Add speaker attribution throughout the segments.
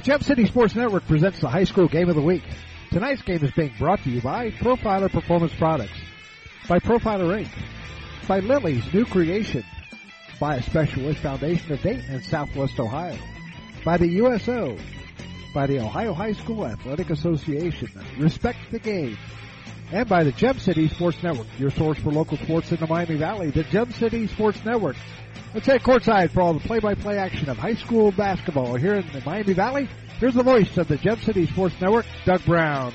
Speaker 1: The Gem City Sports Network presents the high school game of the week. Tonight's game is being brought to you by Profiler Performance Products, by Profiler Inc., by Lilly's New Creation, by a Special Wish Foundation of Dayton and Southwest Ohio, by the USO, by the Ohio High School Athletic Association, Respect the Game, and by the Gem City Sports Network, your source for local sports in the Miami Valley, the Gem City Sports Network. Let's head courtside for all the play-by-play action of high school basketball here in the Miami Valley. Here's the voice of the Gem City Sports Network, Doug Brown.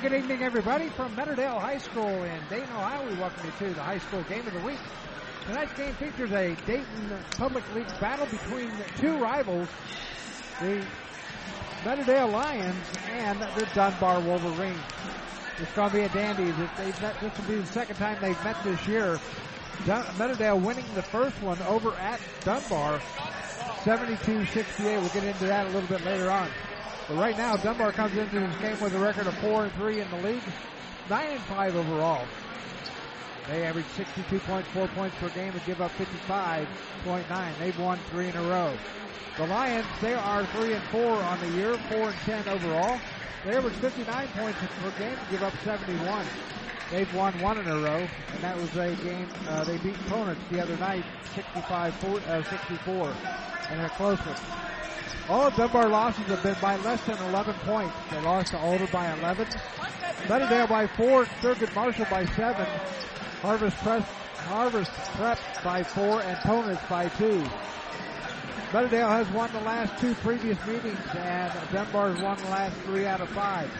Speaker 1: Good evening, everybody, from Meadowdale High School in Dayton, Ohio. We welcome you to the high school game of the week. Tonight's game features a Dayton Public League battle between two rivals, the Meadowdale Lions and the Dunbar Wolverines. It's going to be a dandy. They've met, this will be the second time they've met this year. Dun- Meadowdale winning the first one over at Dunbar, 72-68. We'll get into that a little bit later on. But right now, Dunbar comes into this game with a record of 4 and 3 in the league, 9 and 5 overall. They average 62.4 points per game and give up 55.9. They've won three in a row. The Lions, they are 3 and 4 on the year, 4 and 10 overall. They average 59 points per game and give up 71. They've won one in a row, and that was a game, uh, they beat opponents the other night, 65 uh, and a close one. All of Dunbar losses have been by less than 11 points. They lost to Alter by 11, Meadowdale by 4, Thurgood Marshall by 7, Harvest Prep, Harvest Prep by 4, and Ponitz by 2. Meadowdale has won the last two previous meetings, and Dunbar has won the last three out of five.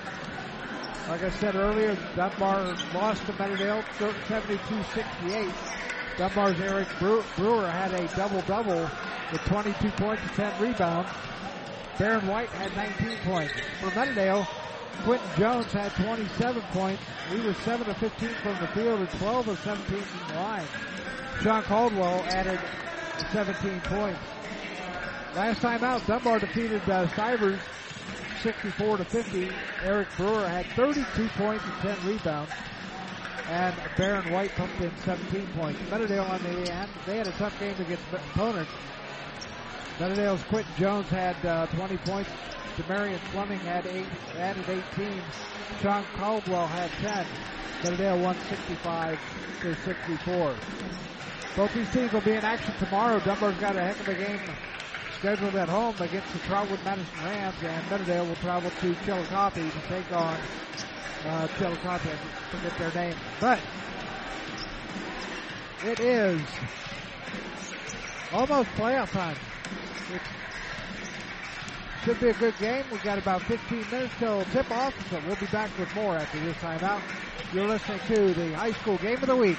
Speaker 1: Like I said earlier, Dunbar lost to Meadowdale 72-68. Dunbar's Eric Brewer had a double-double with 22 points and 10 rebounds. Baron White had 19 points. For Meadowdale, Quentin Jones had 27 points. He was 7 of 15 from the field and 12 of 17 from the line. Sean Caldwell added 17 points. Last time out, Dunbar defeated uh, Stivers 64 to 50. Eric Brewer had 32 points and 10 rebounds. And Baron White pumped in 17 points. Meadowdale on the end, they had a tough game against opponents. Meadowdale's Quentin Jones had uh, 20 points. Demarion Fleming had eight, added 18. Sean Caldwell had 10. Meadowdale won 65 to 64. Both these teams will be in action tomorrow. Dunbar's got a heck of a game scheduled at home against the Trotwood Madison Rams, and Meadowdale will travel to Chillicothe to take on uh, Chillicothe. I forget their name, but it is almost playoff time. It should be a good game. We've got about 15 minutes till tip off, so we'll be back with more after this timeout. You're listening to the high school game of the week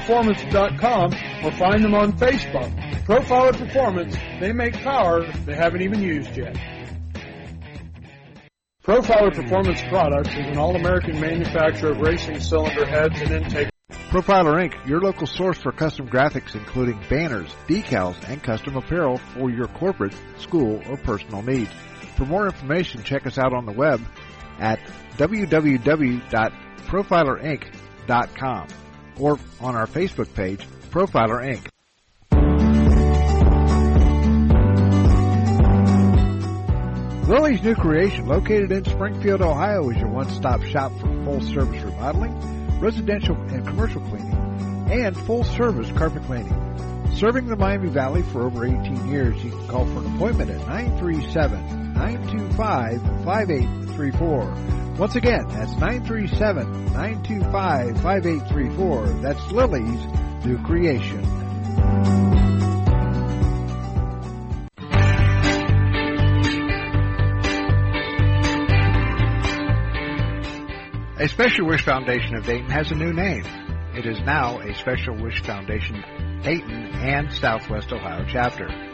Speaker 2: profilerperformance.com or find them on Facebook. Profiler Performance, they make power they haven't even used yet. Profiler Performance Products is an all-American manufacturer of racing cylinder heads and intake.
Speaker 1: Profiler Inc., your local source for custom graphics including banners, decals, and custom apparel for your corporate, school, or personal needs. For more information, check us out on the web at www.profilerinc.com or on our Facebook page, Profiler Inc. Lily's New Creation, located in Springfield, Ohio, is your one-stop shop for full-service remodeling, residential and commercial cleaning, and full-service carpet cleaning. Serving the Miami Valley for over 18 years, you can call for an appointment at 5834. Once again, that's 937 925 5834. That's Lily's New Creation.
Speaker 3: A Special Wish Foundation of Dayton has a new name. It is now a Special Wish Foundation Dayton and Southwest Ohio chapter.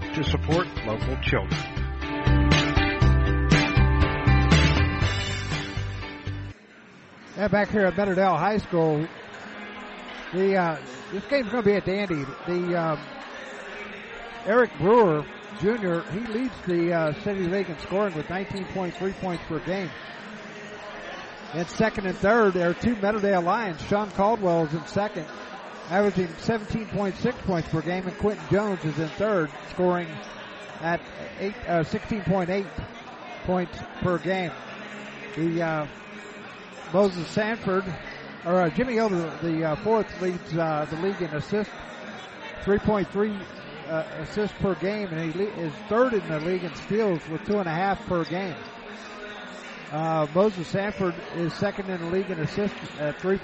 Speaker 3: to support local children.
Speaker 1: Yeah, back here at Meadowdale High School, the uh, this game's going to be a dandy. The um, Eric Brewer Jr. He leads the uh, City League in scoring with 19.3 points per game. And second and third, there are two Meadowdale Lions. Sean Caldwell is in second, averaging 17.6 points per game, and Quentin Jones is in third, scoring at eight, uh, 16.8 points per game. The uh, Moses Sanford, or uh, Jimmy Hill, the uh, fourth, leads uh, the league in assists, 3.3 uh, assists per game, and he is third in the league in steals with two and a half per game. Uh, Moses Sanford is second in the league in assists at three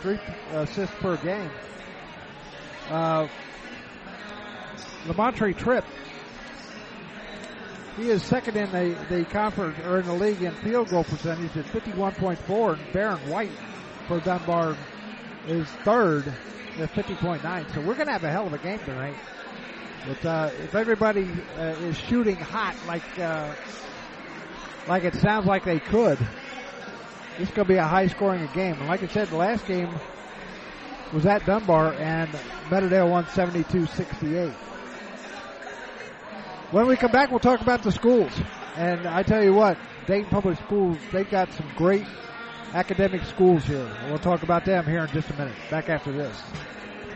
Speaker 1: three assists per game. Uh, Lamontre Tripp, he is second in the, the conference or in the league in field goal percentage at 51.4, and Baron White for Dunbar is third at 50.9. So we're going to have a hell of a game tonight. But uh, if everybody uh, is shooting hot like uh, like it sounds like they could, is going to be a high scoring game. And like I said, the last game was at Dunbar and Meadowdale won 72-68. When we come back, we'll talk about the schools. And I tell you what, Dayton Public Schools, they've got some great academic schools here. We'll talk about them here in just a minute. Back after this.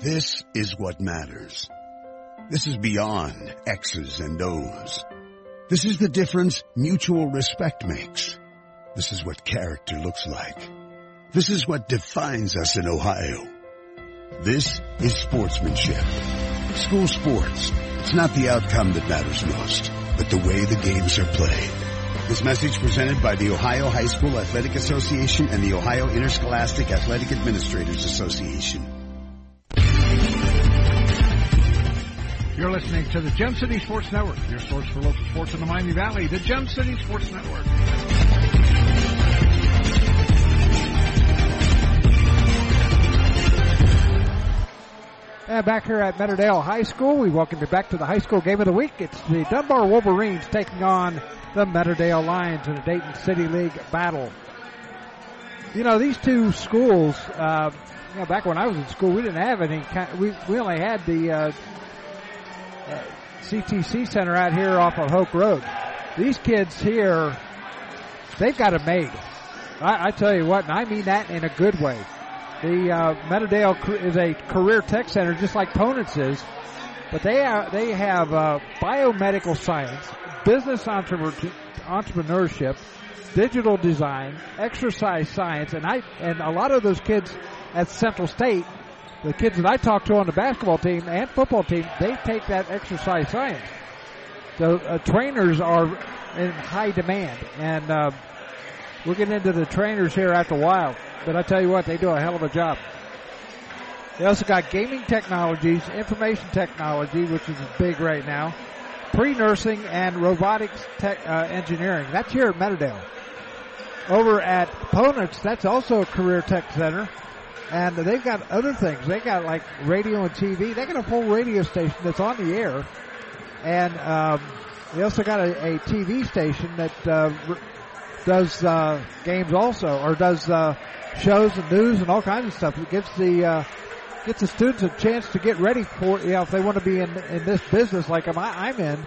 Speaker 4: This is what matters. This is beyond X's and O's. This is the difference mutual respect makes. This is what character looks like. This is what defines us in Ohio. This is sportsmanship. School sports. It's not the outcome that matters most, but the way the games are played. This message presented by the Ohio High School Athletic Association and the Ohio Interscholastic Athletic Administrators Association.
Speaker 3: You're listening to the Gem City Sports Network, your source for local sports in the Miami Valley, the Gem City Sports Network.
Speaker 1: And back here at Meadowdale High School, we welcome you back to the high school game of the week. It's the Dunbar Wolverines taking on the Meadowdale Lions in a Dayton City League battle. you know, these two schools, uh, you know, back when I was in school, we didn't have any kind, we, we only had the, uh, uh, CTC Center out here off of Hoke Road. These kids here, they've got it made. I, I tell you what, and I mean that in a good way. The uh, Meadowdale is a career tech center, just like Ponitz is, but they are they have uh, biomedical science, business entrepreneurship, digital design, exercise science, and I and a lot of those kids at Central State, the kids that I talk to on the basketball team and football team, they take that exercise science. So uh, trainers are in high demand, and uh, we'll get into the trainers here after a while. But I tell you what, they do a hell of a job. They also got gaming technologies, information technology, which is big right now, pre-nursing and robotics tech, uh, engineering. That's here at Meadowdale. Over at Ponitz, that's also a career tech center. And they've got other things. They got like radio and TV. They got a full radio station that's on the air. And um, they also got a, a TV station that uh, does uh, games also, or does uh, shows and news and all kinds of stuff. It gives the uh, gets the students a chance to get ready for you know if they want to be in in this business like I'm, I'm in.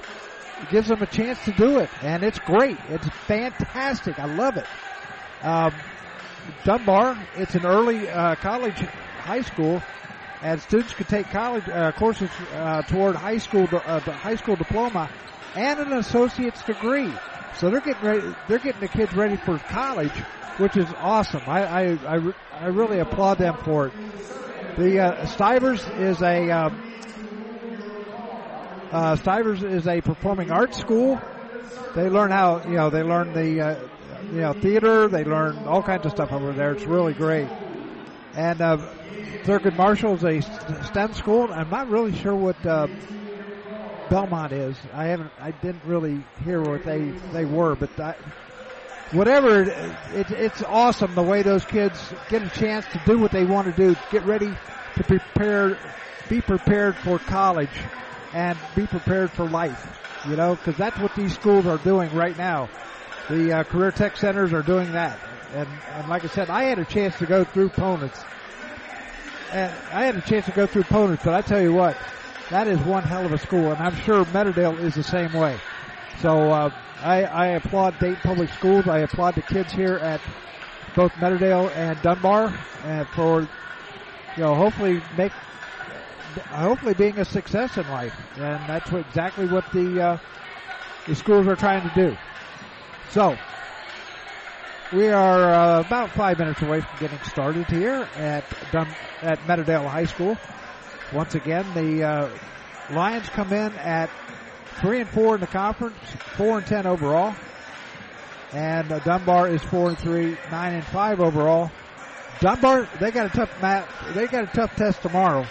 Speaker 1: It gives them a chance to do it, and it's great. It's fantastic. I love it. Um, Dunbar, it's an early uh, college high school, and students can take college uh, courses uh, toward high school uh, high school diploma and an associate's degree. So they're getting ready. They're getting the kids ready for college, which is awesome. I I, I, I really applaud them for it. The uh, Stivers is a um, uh, Stivers is a performing arts school. They learn how you know they learn the you know theater. They learn all kinds of stuff over there. It's really great. And uh, Thurgood Marshall is a STEM school. I'm not really sure what uh, Belmont is. I haven't. I didn't really hear what they they were, but I, whatever. It, it, it's awesome the way those kids get a chance to do what they want to do. Get ready to prepare, be prepared for college, and be prepared for life. You know, because that's what these schools are doing right now. The uh, career tech centers are doing that, and, and like I said, I had a chance to go through Ponitz, and I had a chance to go through Ponitz, but I tell you what, that is one hell of a school, and I'm sure Meadowdale is the same way. So uh, I, I applaud Dayton Public Schools. I applaud the kids here at both Meadowdale and Dunbar, and for you know hopefully make hopefully being a success in life, and that's what, exactly what the uh, the schools are trying to do. So we are uh, about five minutes away from getting started here at Dun- at Meadowdale High School. Once again, the uh, Lions come in at three and four in the conference, four and ten overall, and uh, Dunbar is four and three, nine and five overall. Dunbar, they got a tough mat. They got a tough test tomorrow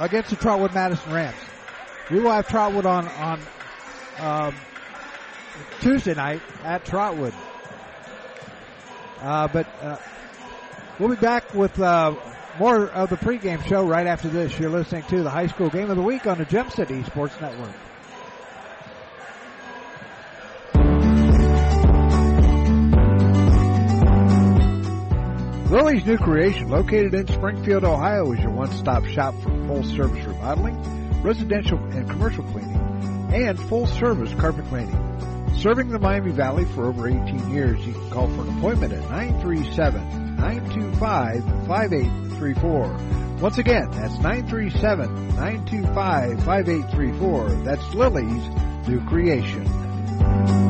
Speaker 1: against the Trotwood Madison Rams. We will have Trotwood on on um, Tuesday night at Trotwood. Uh, but uh, we'll be back with uh, more of the pregame show right after this. You're listening to the High School Game of the Week on the Gem City Sports Network. Lily's New Creation, located in Springfield, Ohio, is your one-stop shop for full-service remodeling, residential and commercial cleaning, and full-service carpet cleaning. Serving the Miami Valley for over 18 years, you can call for an appointment at 937-925-5834. Once again, that's 937-925-5834. That's Lily's New Creation.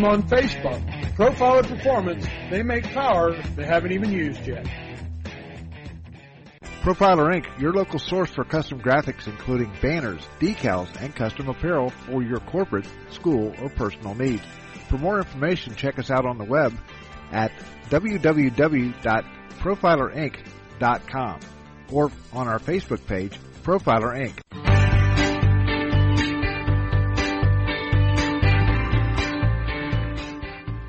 Speaker 2: on Facebook. Profiler Performance, they make power they haven't even used yet.
Speaker 3: Profiler Inc., your local source for custom graphics including banners, decals, and custom apparel for your corporate, school, or personal needs. For more information, check us out on the web at www.profilerinc.com or on our Facebook page, Profiler Inc.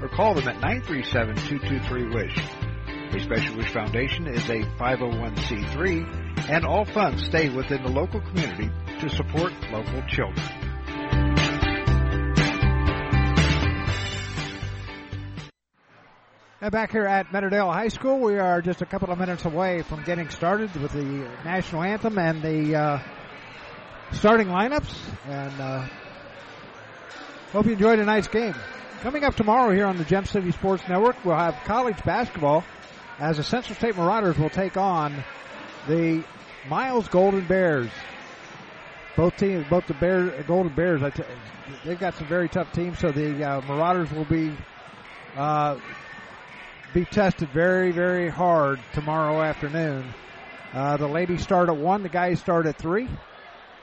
Speaker 3: or call them at 937-223-WISH. A Special Wish Foundation is a 501c3, and all funds stay within the local community to support local children.
Speaker 1: And back here at Meadowdale High School, we are just a couple of minutes away from getting started with the national anthem and the uh, starting lineups. And uh, hope you enjoyed tonight's game. Coming up tomorrow here on the Gem City Sports Network, we'll have college basketball as the Central State Marauders will take on the Miles Golden Bears. Both teams, both the Bear, Golden Bears, they've got some very tough teams. So the uh, Marauders will be uh, be tested very, very hard tomorrow afternoon. Uh, the ladies start at one, the guys start at three,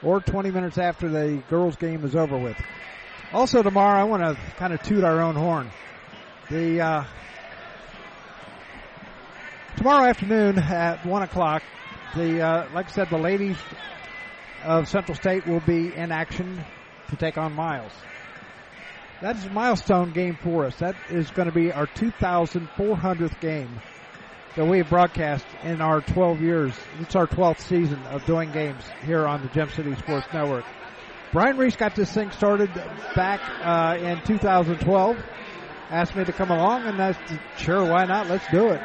Speaker 1: or 20 minutes after the girls' game is over with. Also tomorrow, I want to kind of toot our own horn. The uh, tomorrow afternoon at one o'clock, the uh, like I said, the ladies of Central State will be in action to take on Miles. That is a milestone game for us. That is going to be our 2,400th game that we have broadcast in our 12 years. It's our 12th season of doing games here on the Gem City Sports Network. Brian Reese got this thing started back uh, in 2012. Asked me to come along, and I said, sure, why not? Let's do it.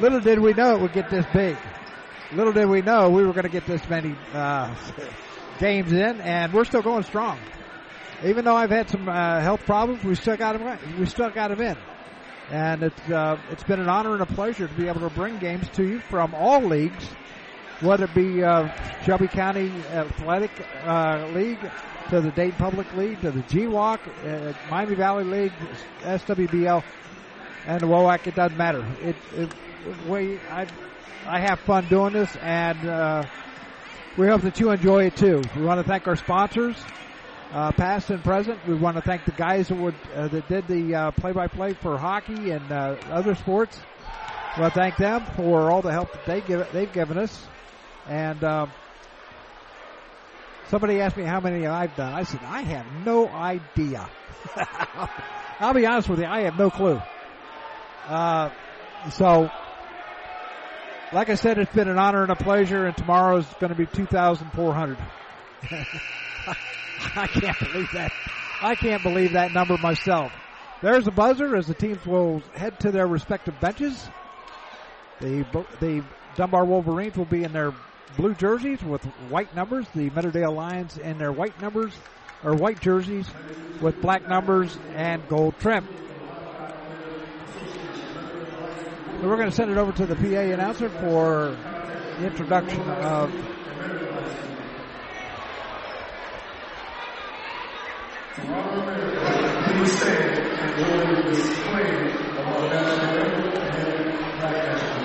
Speaker 1: Little did we know it would get this big. Little did we know we were going to get this many uh, games in, and we're still going strong. Even though I've had some uh, health problems, we still got them. We still got them in, and it's uh, it's been an honor and a pleasure to be able to bring games to you from all leagues, whether it be uh, Shelby County Athletic uh, League, to the Dayton Public League, to the GWOC, uh, Miami Valley League, SWBL, and the WOAC. It doesn't matter. It, it we I I have fun doing this, and uh, we hope that you enjoy it too. We want to thank our sponsors, uh, past and present. We want to thank the guys that would uh, that did the uh, play-by-play for hockey and uh, other sports. We want to thank them for all the help that they give they've given us. And um, somebody asked me how many I've done. I said I have no idea. I'll be honest with you, I have no clue. Uh, so like I said, it's been an honor and a pleasure, and tomorrow's going to be 2,400. I can't believe that. I can't believe that number myself. There's a buzzer as the teams will head to their respective benches. The the Dunbar Wolverines will be in their blue jerseys with white numbers. The Meadowdale Lions in their white numbers or white jerseys with black numbers and gold trim. So we're going to send it over to the PA announcer for the introduction of of our national and our national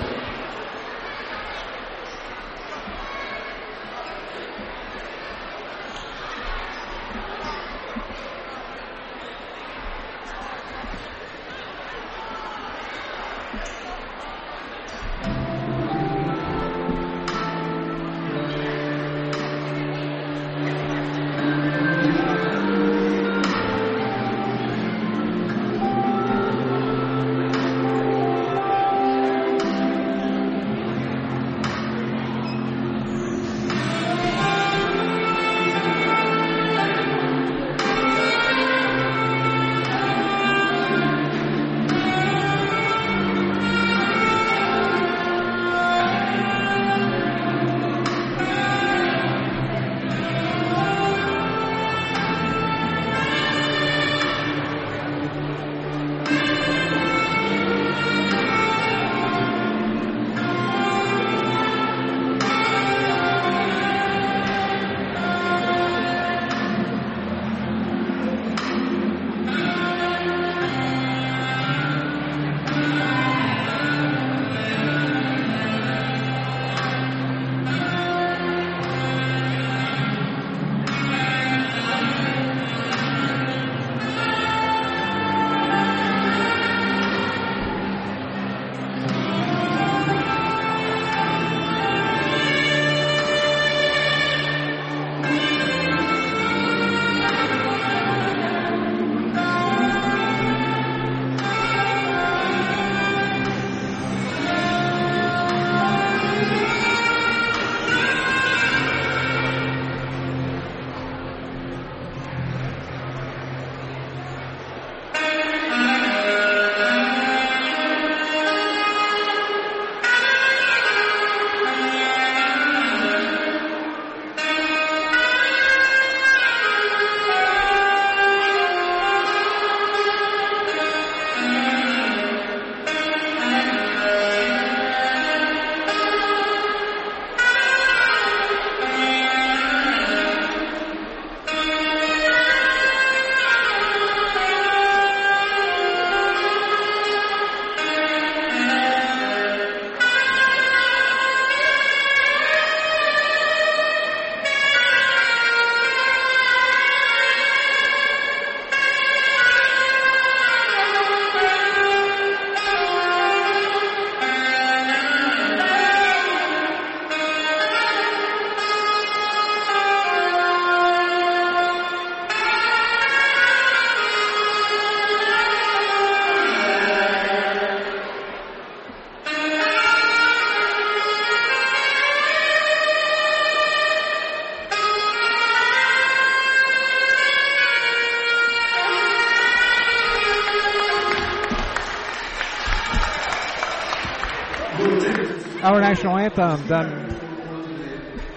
Speaker 1: anthem done.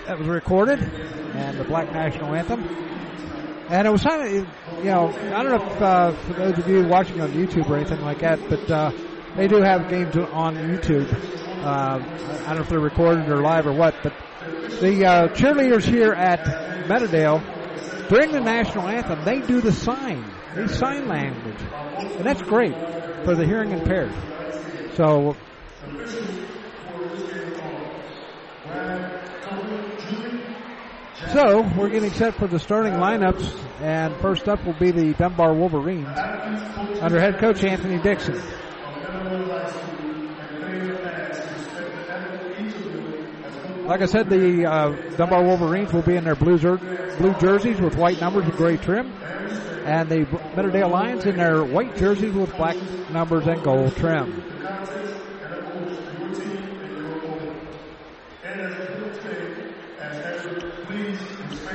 Speaker 1: That was recorded, and the Black National Anthem. And it was kind of, you know, I don't know if uh, for those of you watching on YouTube or anything like that, but uh, they do have games on YouTube. Uh, I don't know if they're recorded or live or what, but the uh, cheerleaders here at Meadowdale during the national anthem, they do the sign, they sign language, and that's great for the hearing impaired. So. So we're getting set for the starting lineups, and first up will be the Dunbar Wolverines under head coach Anthony Dixon. Like I said, the uh, Dunbar Wolverines will be in their blue, jer- blue jerseys with white numbers and gray trim, and the Meadowdale Lions in their white jerseys with black numbers and gold trim.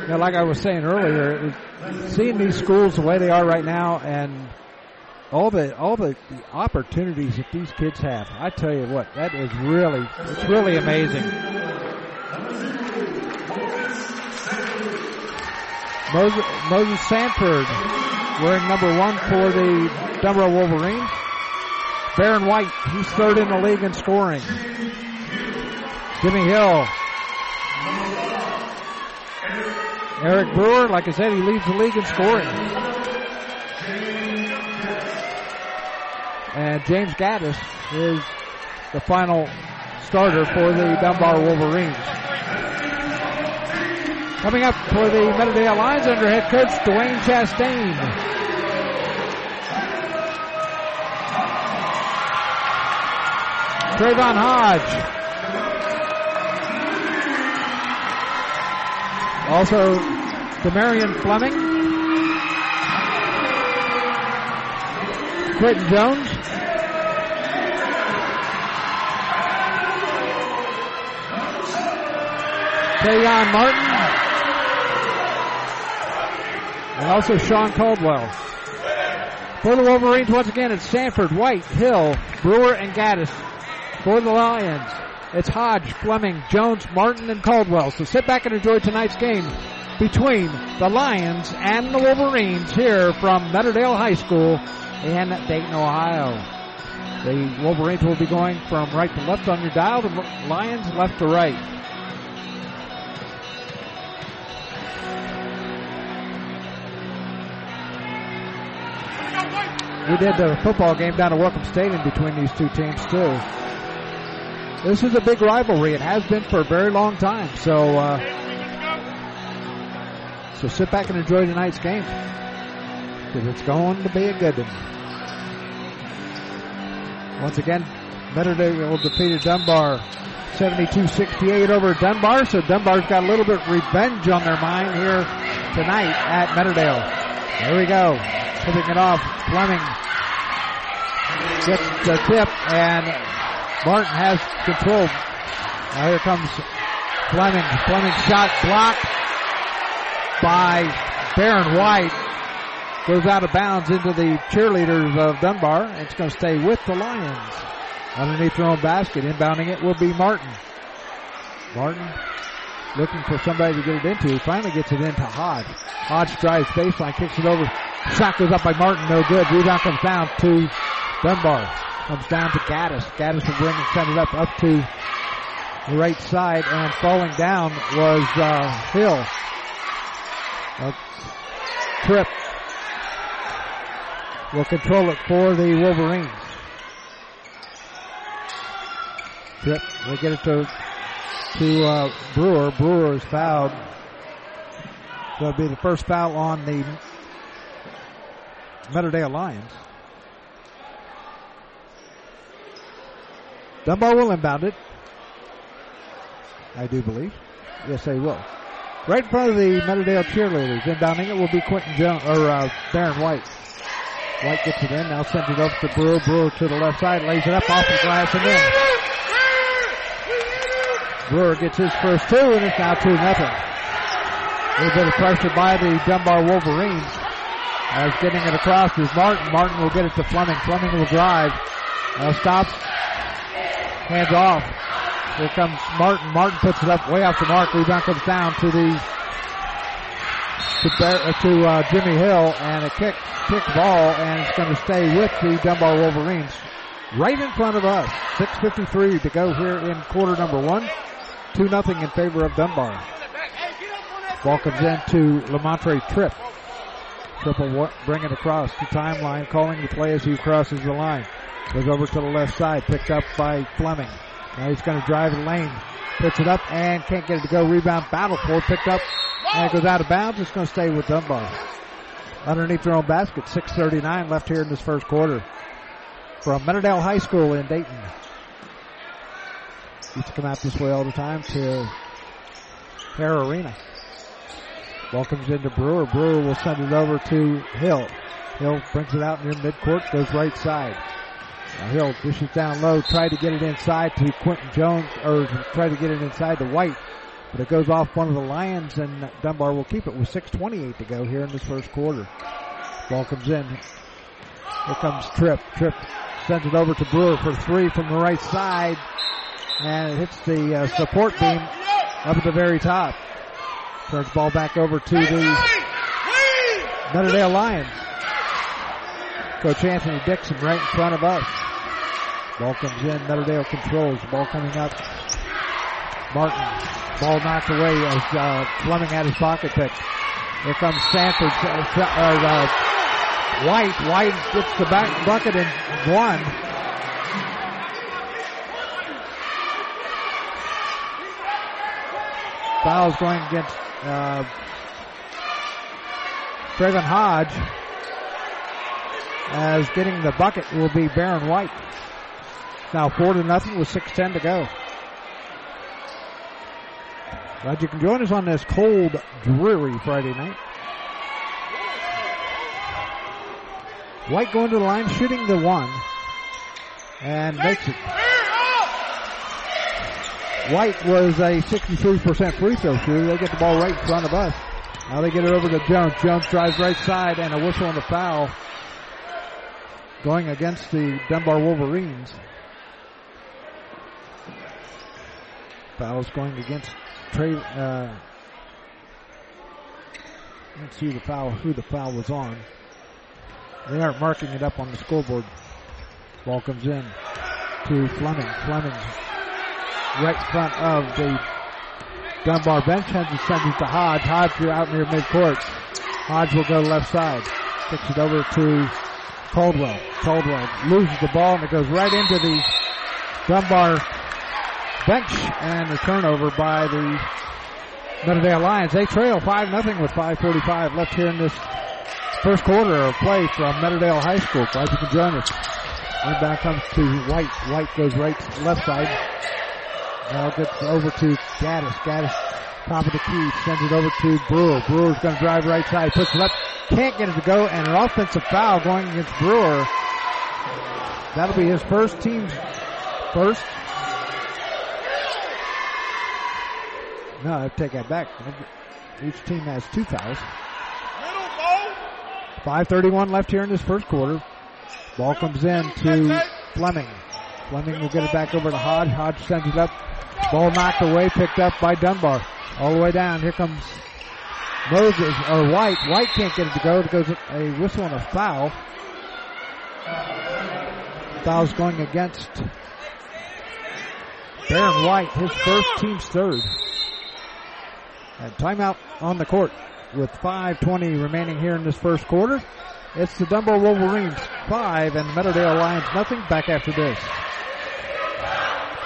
Speaker 1: Now, like I was saying earlier, seeing these schools the way they are right now, and all the all the, the opportunities that these kids have, I tell you what, that is really it's really amazing. Moses, Moses Sanford wearing number one for the Dunbar Wolverines. Baron White, he's third in the league in scoring. Jimmy Hill. Eric Brewer, like I said, he leads the league in scoring. And James Gaddis is the final starter for the Dunbar Wolverines. Coming up for the Meadowdale Lions under head coach Dwayne Chastain. Trayvon Hodge. Also, Demarion Fleming. Quentin Jones. Tayon Martin. And also Sean Caldwell. For the Wolverines, once again, it's Sanford, White, Hill, Brewer, and Gaddis. For the Lions, it's Hodge, Fleming, Jones, Martin, and Caldwell. So sit back and enjoy tonight's game between the Lions and the Wolverines here from Meadowdale High School in Dayton, Ohio. The Wolverines will be going from right to left on your dial, the Lions left to right. We did the football game down at Welcome Stadium between these two teams too. This is a big rivalry. It has been for a very long time. So, uh, so sit back and enjoy tonight's game because it's going to be a good one. Once again, Meadowdale defeated Dunbar 72-68 over Dunbar. So Dunbar's got a little bit of revenge on their mind here tonight at Meadowdale. There we go. Tipping it off. Fleming gets the tip and Martin has control. Now here comes Fleming. Fleming shot blocked by Baron White. Goes out of bounds into the cheerleaders of Dunbar. It's going to stay with the Lions. Underneath their own basket. Inbounding it will be Martin. Martin looking for somebody to get it into. He finally gets it into Hodge. Hodge drives baseline, kicks it over. Shot goes up by Martin, no good. Rebound comes down to Dunbar. Comes down to Gaddis. Gaddis will bring and send it up up to the right side, and falling down was uh, Hill. A Tripp will control it for the Wolverines. Tripp will get it to to uh, Brewer. Brewer is fouled. That'll be the first foul on the Meadowdale Lions. Dunbar will inbound it. I do believe. Yes, they will. Right in front of the Meadowdale cheerleaders. Inbounding it will be Quentin Jones or uh, Baron White. White gets it in. Now sends it over to Brewer. Brewer to the left side. Lays it up off the glass and in. Brewer gets his first two, and it's now 2 nothing. A little bit of pressure by the Dunbar Wolverines. As getting it across is Martin. Martin will get it to Fleming. Fleming will drive. Now stops. Hands off. Here comes Martin. Martin puts it up way off the mark. Rebound comes down to the to, uh, to uh, Jimmy Hill and a kick kick ball and it's going to stay with the Dunbar Wolverines right in front of us. 6.53 to go here in quarter number one. 2 nothing in favor of Dunbar. Ball comes in to Lamontre Tripp. Triple bring it across the timeline, calling the play as he crosses the line. Goes over to the left side, picked up by Fleming. Now he's going to drive the lane, puts it up and can't get it to go. Rebound battle picked up and it goes out of bounds. It's going to stay with Dunbar. Underneath their own basket, 6.39 left here in this first quarter. From Meadowdale High School in Dayton. Used to come out this way all the time to Hara Arena. Ball comes into Brewer. Brewer will send it over to Hill. Hill brings it out near midcourt, goes right side. Now Hill dishes down low, try to get it inside to Quentin Jones, or try to get it inside to White. But it goes off one of the Lions, and Dunbar will keep it with 6.28 to go here in this first quarter. Ball comes in. Here comes Tripp. Tripp sends it over to Brewer for three from the right side, and it hits the uh, support beam up at the very top. Turns ball back over to the Meadowdale Lions. Coach Anthony Dixon right in front of us. Ball comes in. Meadowdale controls. Ball coming up. Martin Ball knocked away as uh, Fleming had his pocket pick. Here comes Sanford. Uh, uh, White. White gets the back bucket and one. Fouls going against uh, Trayvon Hodge. As getting the bucket will be Baron White. Now four to nothing with six ten to go. Glad you can join us on this cold, dreary Friday night. White going to the line, shooting the one, and makes it. White was a 63% free throw shooter. They get the ball right in front of us. Now they get it over to Jones. Jones drives right side and a whistle on the foul going against the Dunbar Wolverines. Fouls going against Trey, uh, let's see the foul, who the foul was on. They aren't marking it up on the scoreboard. Ball comes in to Fleming. Fleming right front of the Dunbar bench. Sends it, sends it to Hodge. Hodge you're out near midcourt. Hodge will go left side. Kicks it over to Caldwell. Caldwell loses the ball and it goes right into the Dunbar bench and the turnover by the Meadowdale Lions. They trail 5 nothing with 5.45 left here in this first quarter of play from Meadowdale High School. Glad you can join us. Inbound comes to White. White goes right left side. Now gets over to Gaddis. Gaddis top of the key. Sends it over to Brewer. Brewer's going to drive right side. Puts up. Can't get it to go. And an offensive foul going against Brewer. That'll be his first team's first No, I take that back. Each team has two fouls. 5.31 left here in this first quarter. Ball comes in to Fleming. Fleming will get it back over to Hodge. Hodge sends it up. Ball knocked away, picked up by Dunbar. All the way down. Here comes Moses, or White. White can't get it to go. It goes a whistle and a foul. Foul's going against Baron White, his first team's third. And timeout on the court with 5.20 remaining here in this first quarter. It's the Dunbar Wolverines 5 and Meadowdale Lions nothing. Back after this.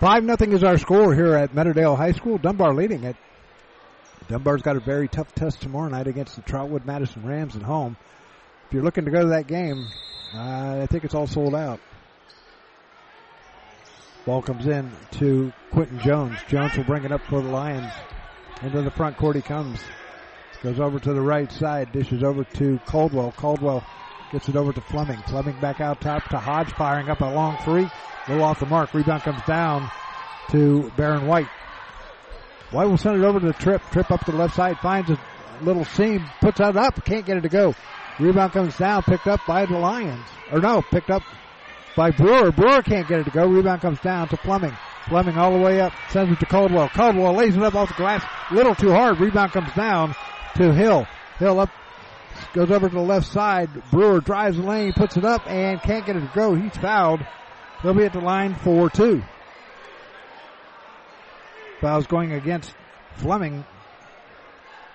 Speaker 1: Five nothing is our score here at Meadowdale High School. Dunbar leading it. Dunbar's got a very tough test tomorrow night against the Trotwood Madison Rams at home. If you're looking to go to that game, uh, I think it's all sold out. Ball comes in to Quentin Jones. Jones will bring it up for the Lions. Into the front court he comes. Goes over to the right side. Dishes over to Caldwell. Caldwell gets it over to Fleming. Fleming back out top to Hodge. Firing up a long three. Little off the mark. Rebound comes down to Baron White. White will send it over to the Tripp. Tripp up to the left side. Finds a little seam. Puts that up. Can't get it to go. Rebound comes down. Picked up by the Lions. Or no, picked up by Brewer. Brewer can't get it to go. Rebound comes down to Fleming. Fleming all the way up. Sends it to Caldwell. Caldwell lays it up off the glass. Little too hard. Rebound comes down to Hill. Hill up. Goes over to the left side. Brewer drives the lane. Puts it up and can't get it to go. He's fouled. He'll be at the line for two. Fouls going against Fleming.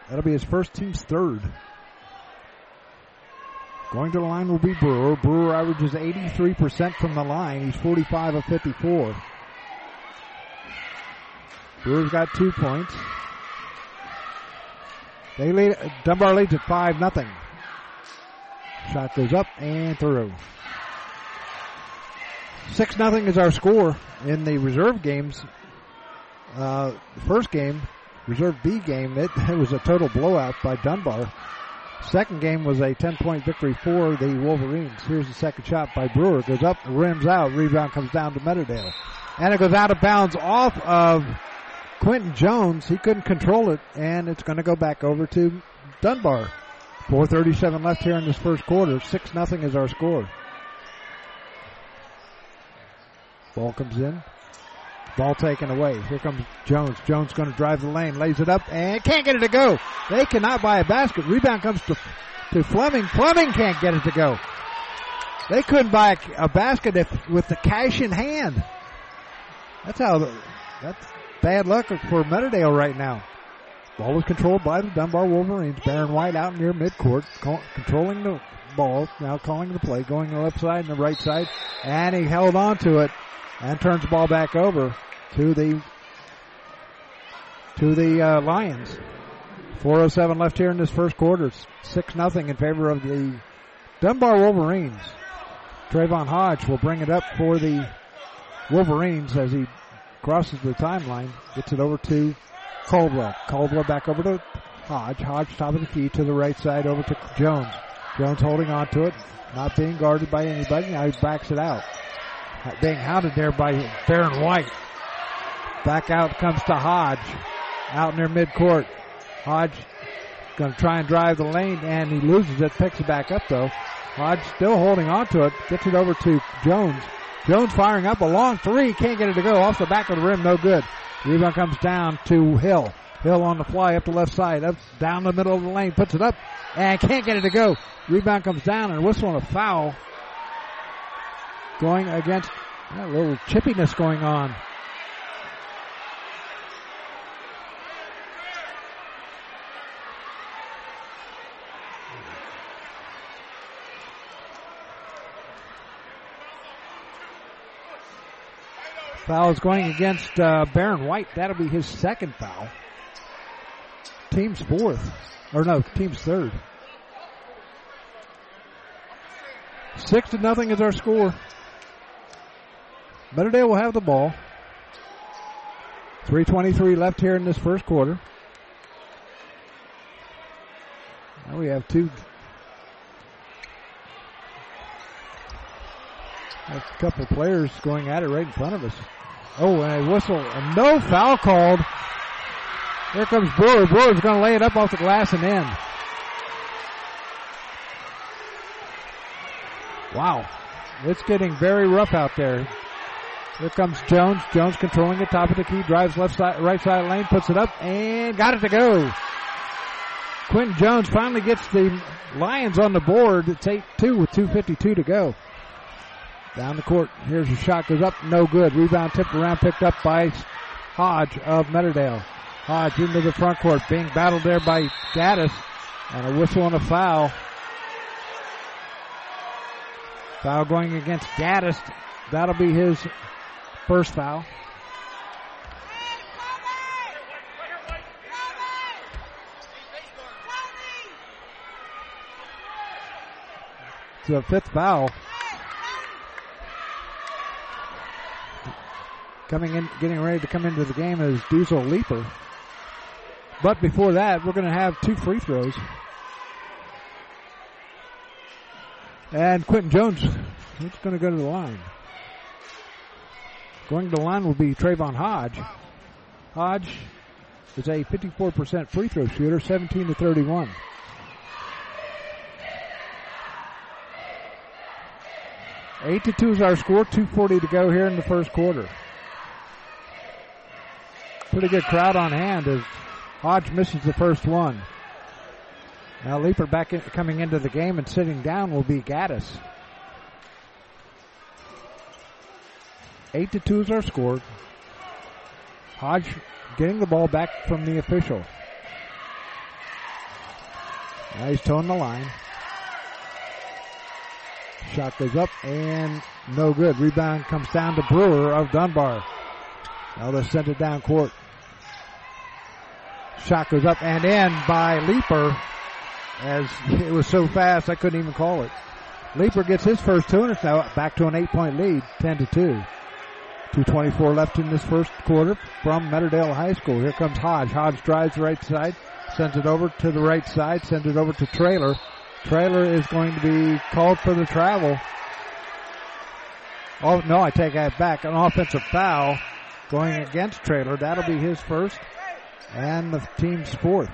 Speaker 1: That'll be his first team's third. Going to the line will be Brewer. Brewer averages 83% from the line. He's 45 of 54. Brewer's got two points. They lead, Dunbar leads at 5 nothing. Shot goes up and through. 6 nothing is our score in the reserve games. Uh, first game, reserve B game, it, it was a total blowout by Dunbar. Second game was a 10 point victory for the Wolverines. Here's the second shot by Brewer. Goes up, rims out, rebound comes down to Meadowdale. And it goes out of bounds off of Quentin Jones. He couldn't control it, and it's going to go back over to Dunbar. 4.37 left here in this first quarter. 6 nothing is our score. Ball comes in. Ball taken away. Here comes Jones. Jones going to drive the lane, lays it up, and can't get it to go. They cannot buy a basket. Rebound comes to to Fleming. Fleming can't get it to go. They couldn't buy a, a basket if, with the cash in hand. That's how. That's bad luck for Meadowdale right now. Ball is controlled by the Dunbar Wolverines. Baron White out near midcourt, controlling the ball. Now calling the play, going the left side and the right side, and he held on to it and turns the ball back over to the to the uh, Lions. 4:07 left here in this first quarter. Six nothing in favor of the Dunbar Wolverines. Trayvon Hodge will bring it up for the Wolverines as he crosses the timeline. Gets it over to Caldwell. Caldwell back over to Hodge. Hodge top of the key to the right side over to Jones. Jones holding on to it, not being guarded by anybody. Now he backs it out. Being hounded there by Baron White. Back out comes to Hodge. Out near midcourt. Hodge going to try and drive the lane and he loses it. Picks it back up though. Hodge still holding on to it. Gets it over to Jones. Jones firing up a long three. Can't get it to go. Off the back of the rim. No good. Rebound comes down to Hill. Hill on the fly up the left side. Up down the middle of the lane. Puts it up and can't get it to go. Rebound comes down and whistle on a foul. Going against a little chippiness going on. Foul is going against uh, Baron White. That'll be his second foul. Team's fourth. Or no, team's third. Six to nothing is our score. Meadowdale will have the ball. 3.23 left here in this first quarter. Now we have two. A couple players going at it right in front of us. Oh, and a whistle. And no foul called. Here comes Brewer. Brewer's going to lay it up off the glass and in. Wow. It's getting very rough out there. Here comes Jones. Jones controlling the top of the key, drives left side, right side lane, puts it up, and got it to go. Quentin Jones finally gets the Lions on the board. It's 8-2 with 2.52 to go. Down the court. Here's a shot, goes up, no good. Rebound tipped around, picked up by Hodge of Meadowdale. Hodge into the front court, being battled there by Gaddis, and a whistle and a foul. Foul going against Gaddis. That'll be his first foul. To a fifth foul. Coming in, getting ready to come into the game is Diesel Leaper. But before that, we're going to have two free throws. And Quentin Jones is going to go to the line. Going to the line will be Trayvon Hodge. Hodge is a 54% free throw shooter, 17 to 31. Eight to two is our score. 2:40 to go here in the first quarter. Pretty good crowd on hand as Hodge misses the first one. Now Leaper back in, coming into the game and sitting down will be Gaddis. Eight to two is our score. Hodge getting the ball back from the official. Now he's toeing the line. Shot goes up and no good. Rebound comes down to Brewer of Dunbar. Now they send it down court. Shot goes up and in by Leaper as it was so fast I couldn't even call it. Leaper gets his first two and it's now back to an eight point lead, 10 to 2. 224 left in this first quarter from Meadowdale High School. Here comes Hodge. Hodge drives the right side, sends it over to the right side, sends it over to Trailer. Trailer is going to be called for the travel. Oh, no, I take that back. An offensive foul going against Trailer. That'll be his first and the team's fourth.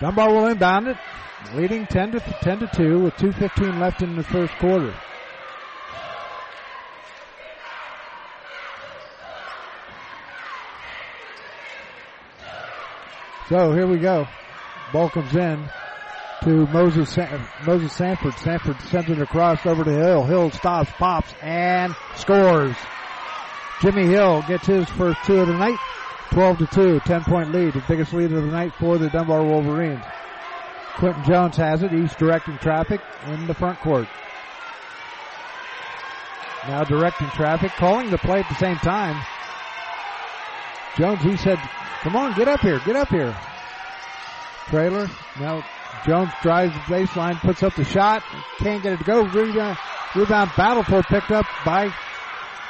Speaker 1: Dunbar will inbound it, leading 10 to 10 to 2 with 2:15 left in the first quarter. So here we go. Ball comes in to Moses Moses Sanford. Sanford sends it across over to Hill. Hill stops, pops, and scores. Jimmy Hill gets his first two of the night. 12 to 2, 10 point lead, the biggest lead of the night for the Dunbar Wolverines. Quentin Jones has it. He's directing traffic in the front court. Now directing traffic, calling the play at the same time. Jones, he said, come on, get up here, get up here. Trailer, now Jones drives the baseline, puts up the shot, can't get it to go. Rebound, rebound battle for picked up by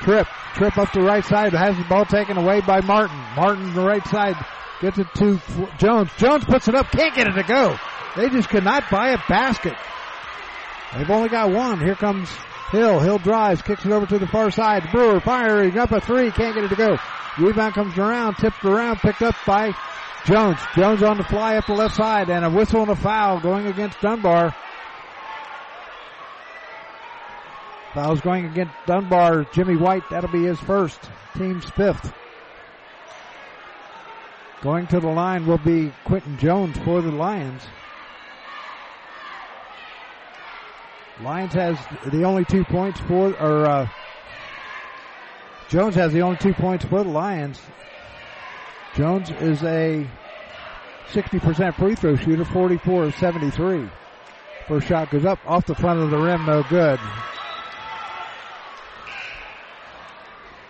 Speaker 1: Tripp. Tripp up the right side, has the ball taken away by Martin. Martin the right side gets it to Jones. Jones puts it up, can't get it to go. They just could not buy a basket. They've only got one. Here comes Hill. Hill drives, kicks it over to the far side. Brewer firing up a three, can't get it to go. Rebound comes around, tipped around, picked up by Jones. Jones on the fly up the left side, and a whistle and a foul going against Dunbar. Fouls going against Dunbar. Jimmy White, that'll be his first. Team's fifth. Going to the line will be Quentin Jones for the Lions. Lions has the only two points for, or uh, Jones has the only two points for the Lions. Jones is a 60% free throw shooter, 44 of 73. First shot goes up off the front of the rim, no good.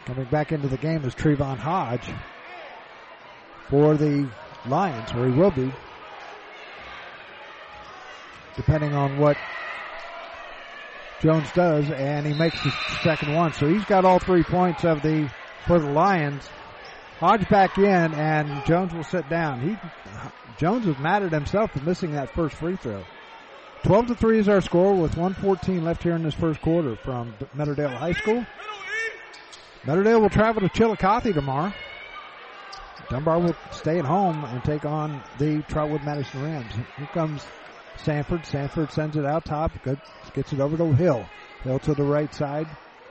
Speaker 1: Coming back into the game is Trayvon Hodge for the Lions, or he will be, depending on what Jones does, and he makes the second one. So he's got all three points of the for the Lions. Hodge back in, and Jones will sit down. He Jones was mad at himself for missing that first free throw. 12 to 3 is our score with 114 left here in this first quarter from Meadowdale High School. Meadowdale will travel to Chillicothe tomorrow. Dunbar will stay at home and take on the Trotwood Madison Rams. Here comes Sanford. Sanford sends it out top. Gets it over to Hill. Hill to the right side.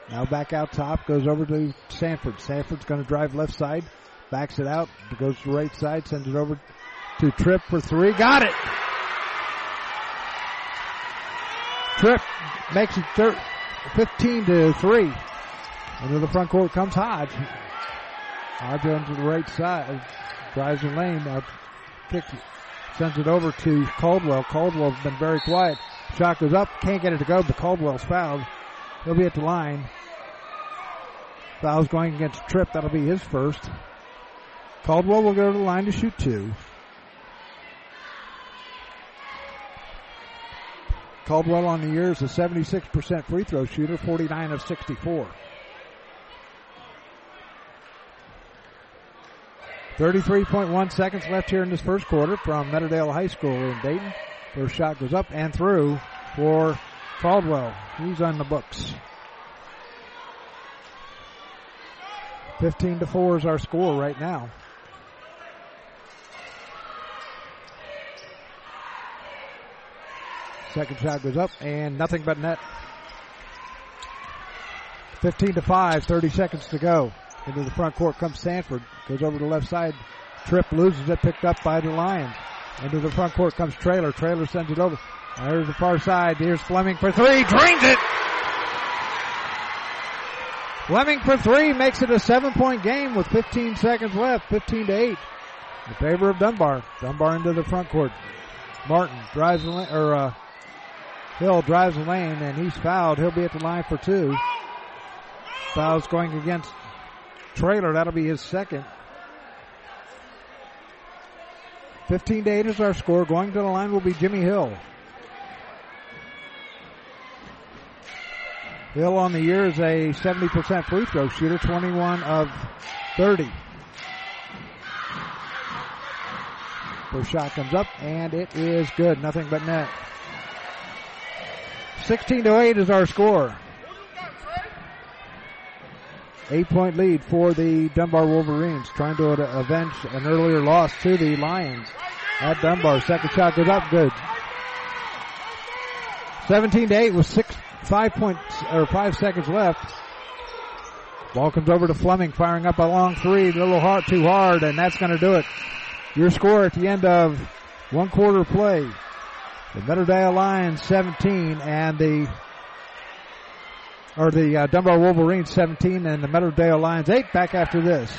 Speaker 1: Now back out top. Goes over to Sanford. Sanford's going to drive left side. Backs it out. Goes to the right side. Sends it over to Tripp for three. Got it! Tripp makes it thir- 15 to 3. Into the front court comes Hodge. Hodge to the right side. Drives the lane. Uh, kicks it. Sends it over to Caldwell. Caldwell's been very quiet. Shot goes up. Can't get it to go, but Caldwell's fouled. He'll be at the line. Foul's going against Tripp. That'll be his first. Caldwell will go to the line to shoot two. Caldwell on the year is a 76% free throw shooter, 49 of 64. 33.1 seconds left here in this first quarter from Meadowdale High School in Dayton. First shot goes up and through for Caldwell. He's on the books. 15 to 4 is our score right now. Second shot goes up and nothing but net. 15 to 5, 30 seconds to go. Into the front court comes Sanford. Goes over to the left side. Tripp loses it, picked up by the Lions. Into the front court comes Trailer. Trailer sends it over. There's the far side. Here's Fleming for three. Drains it! Fleming for three makes it a seven point game with 15 seconds left. 15 to 8 in favor of Dunbar. Dunbar into the front court. Martin drives the lane, or, uh, Hill drives the lane and he's fouled. He'll be at the line for two. Fouls going against Trailer. That'll be his second. 15 to 8 is our score. Going to the line will be Jimmy Hill. Hill on the year is a 70% free throw shooter, 21 of 30. First shot comes up and it is good. Nothing but net. 16 to 8 is our score. Eight point lead for the Dunbar Wolverines, trying to avenge an earlier loss to the Lions at Dunbar. Second shot goes up, good. 17 to 8 with six, five points, or five seconds left. Ball comes over to Fleming, firing up a long three, a little hard, too hard, and that's going to do it. Your score at the end of one quarter play. The Meadowdale Lions 17 and the or the uh, Dunbar Wolverines 17 and the Meadowdale Lions 8 back after this.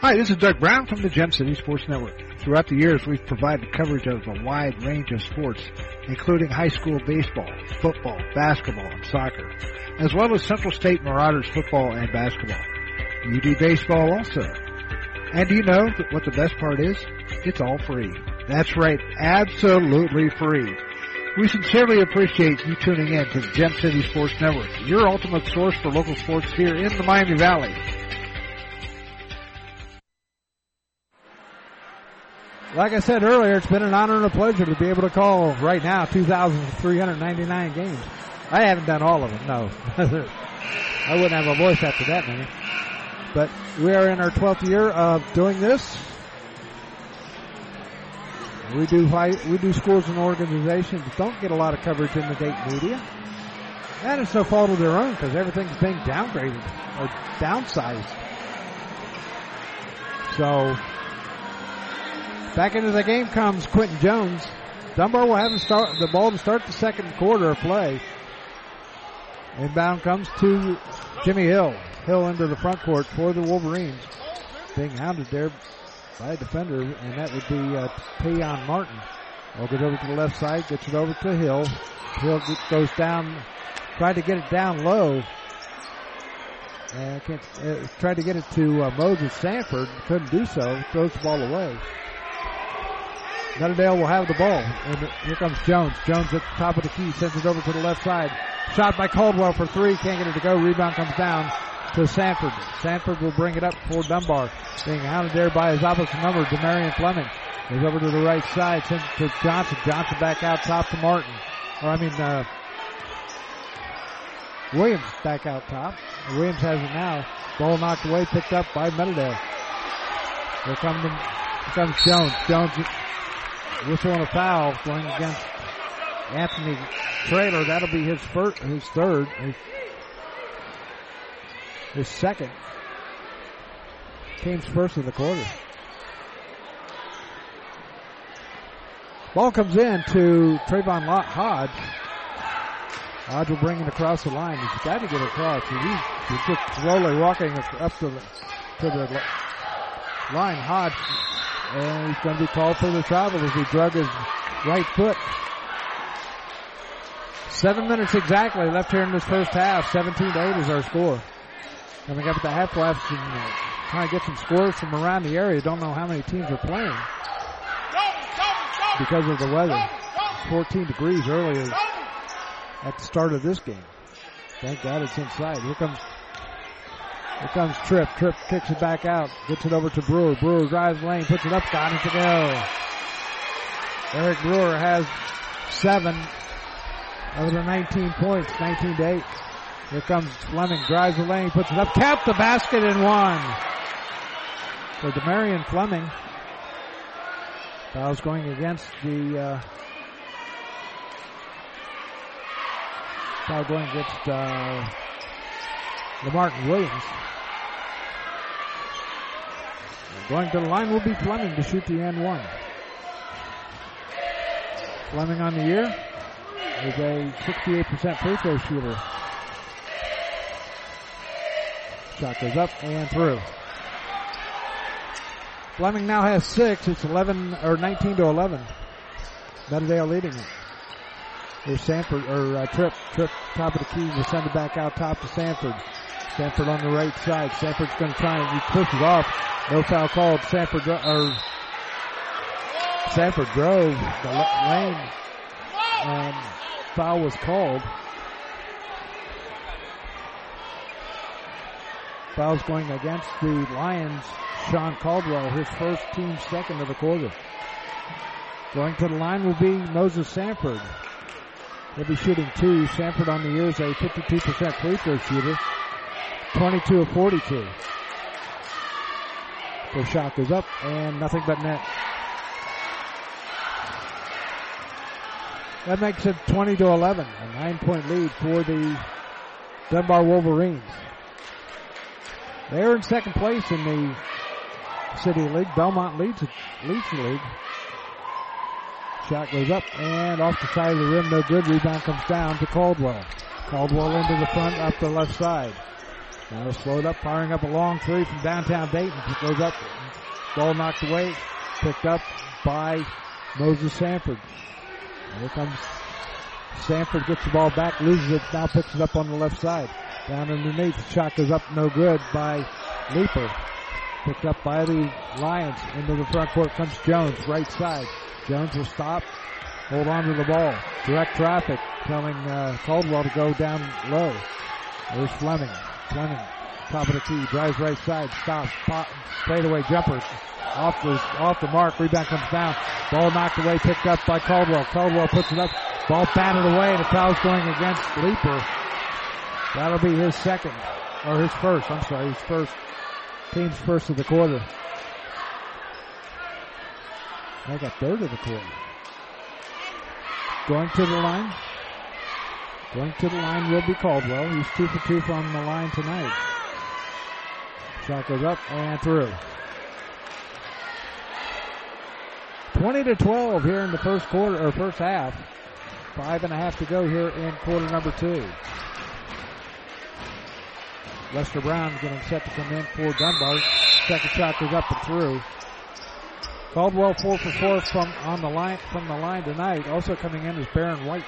Speaker 3: Hi, this is Doug Brown from the Gem City Sports Network. Throughout the years, we've provided coverage of a wide range of sports, including high school baseball, football, basketball, and soccer, as well as Central State Marauders football and basketball. Do baseball also. And do you know what the best part is? It's all free. That's right, absolutely free. We sincerely appreciate you tuning in to the Gem City Sports Network, your ultimate source for local sports here in the Miami Valley.
Speaker 1: Like I said earlier, it's been an honor and a pleasure to be able to call right now 2,399 games. I haven't done all of them, no. I wouldn't have a voice after that many. But we are in our 12th year of doing this. We do we do schools and organizations that don't get a lot of coverage in the Dayton media. And it's no fault of their own because everything's being downgraded or downsized. So Back into the game comes Quentin Jones. Dunbar will have start, the ball to start the second quarter of play. Inbound comes to Jimmy Hill. Hill into the front court for the Wolverines. Being hounded there by a defender, and that would be uh, Payon Martin. Ball goes over to the left side, gets it over to Hill. Hill goes down, tried to get it down low. And can't, uh, tried to get it to uh, Moses Sanford, couldn't do so, throws the ball away. Meadowdale will have the ball. And here comes Jones. Jones at the top of the key, sends it over to the left side. Shot by Caldwell for three, can't get it to go. Rebound comes down to Sanford. Sanford will bring it up for Dunbar. Being hounded there by his opposite number, Demarion Fleming. Goes over to the right side, sends it to Johnson. Johnson back out top to Martin. Or I mean, uh, Williams back out top. Williams has it now. Ball knocked away, picked up by Meadowdale. Here comes, here comes Jones. Jones whistle on a foul going against Anthony Trailer. That'll be his first, his third, his, his second. Team's first of the quarter. Ball comes in to Trayvon Hodge. Hodge will bring it across the line. He's got to get across. He's, he's just slowly walking up to the, to the line. Hodge and he's going to be called for the travel as he drug his right foot. Seven minutes exactly left here in this first half. 17 to 8 is our score. Coming up at the half action trying to get some scores from around the area. Don't know how many teams are playing because of the weather. 14 degrees earlier at the start of this game. Thank God it's inside. Here comes here comes Tripp. Tripp kicks it back out. Gets it over to Brewer. Brewer drives lane, puts it up, got it to go. Eric Brewer has seven of the 19 points, 19 to 8. Here comes Fleming, drives the lane, puts it up, taps the basket and one. For Demarion Fleming. Fouls going against the uh, foul going against uh, Lamartin Williams. Going to the line will be Fleming to shoot the end one. Fleming on the year is a 68% free throw shooter. Shot goes up and through. Fleming now has six. It's 11 or 19 to 11. Meadowdale leading it. Here's Sanford or uh, Tripp. Tripp top of the key will send it back out top to Sanford. Sanford on the right side. Sanford's going to try and he pushes off. No foul called. Sanford or Sanford drove the lane and foul was called. Foul's going against the Lions. Sean Caldwell, his first team second of the quarter. Going to the line will be Moses Sanford. He'll be shooting two. Sanford on the year is a 52% free throw shooter. 22 of 42. The shot goes up and nothing but net. That makes it 20 to 11, a nine point lead for the Dunbar Wolverines. They're in second place in the City League. Belmont leads, leads the league. Shot goes up and off the side of the rim, no good. Rebound comes down to Caldwell. Caldwell into the front, up the left side. Now slowed up, firing up a long three from downtown Dayton. It goes up, ball knocked away, picked up by Moses Sanford. Here comes Sanford, gets the ball back, loses it, now picks it up on the left side. Down underneath, shot goes up, no good by Leaper. Picked up by the Lions. Into the front court comes Jones, right side. Jones will stop, hold on to the ball. Direct traffic, telling uh, Caldwell to go down low. There's Fleming. Fleming, top of the key, drives right side, stops, pop, straightaway jumper, off the off the mark. Rebound comes down. Ball knocked away, picked up by Caldwell. Caldwell puts it up. Ball batted away, and the foul's going against Leaper. That'll be his second, or his first. I'm sorry, his first. Team's first of the quarter. Like got third of the quarter. Going to the line. Going to the line will be Caldwell. He's two for two from the line tonight. Shot goes up and through. 20 to 12 here in the first quarter or first half. Five and a half to go here in quarter number two. Lester Brown getting set to come in for Dunbar. Second shot goes up and through. Caldwell four for four from on the line from the line tonight. Also coming in is Baron White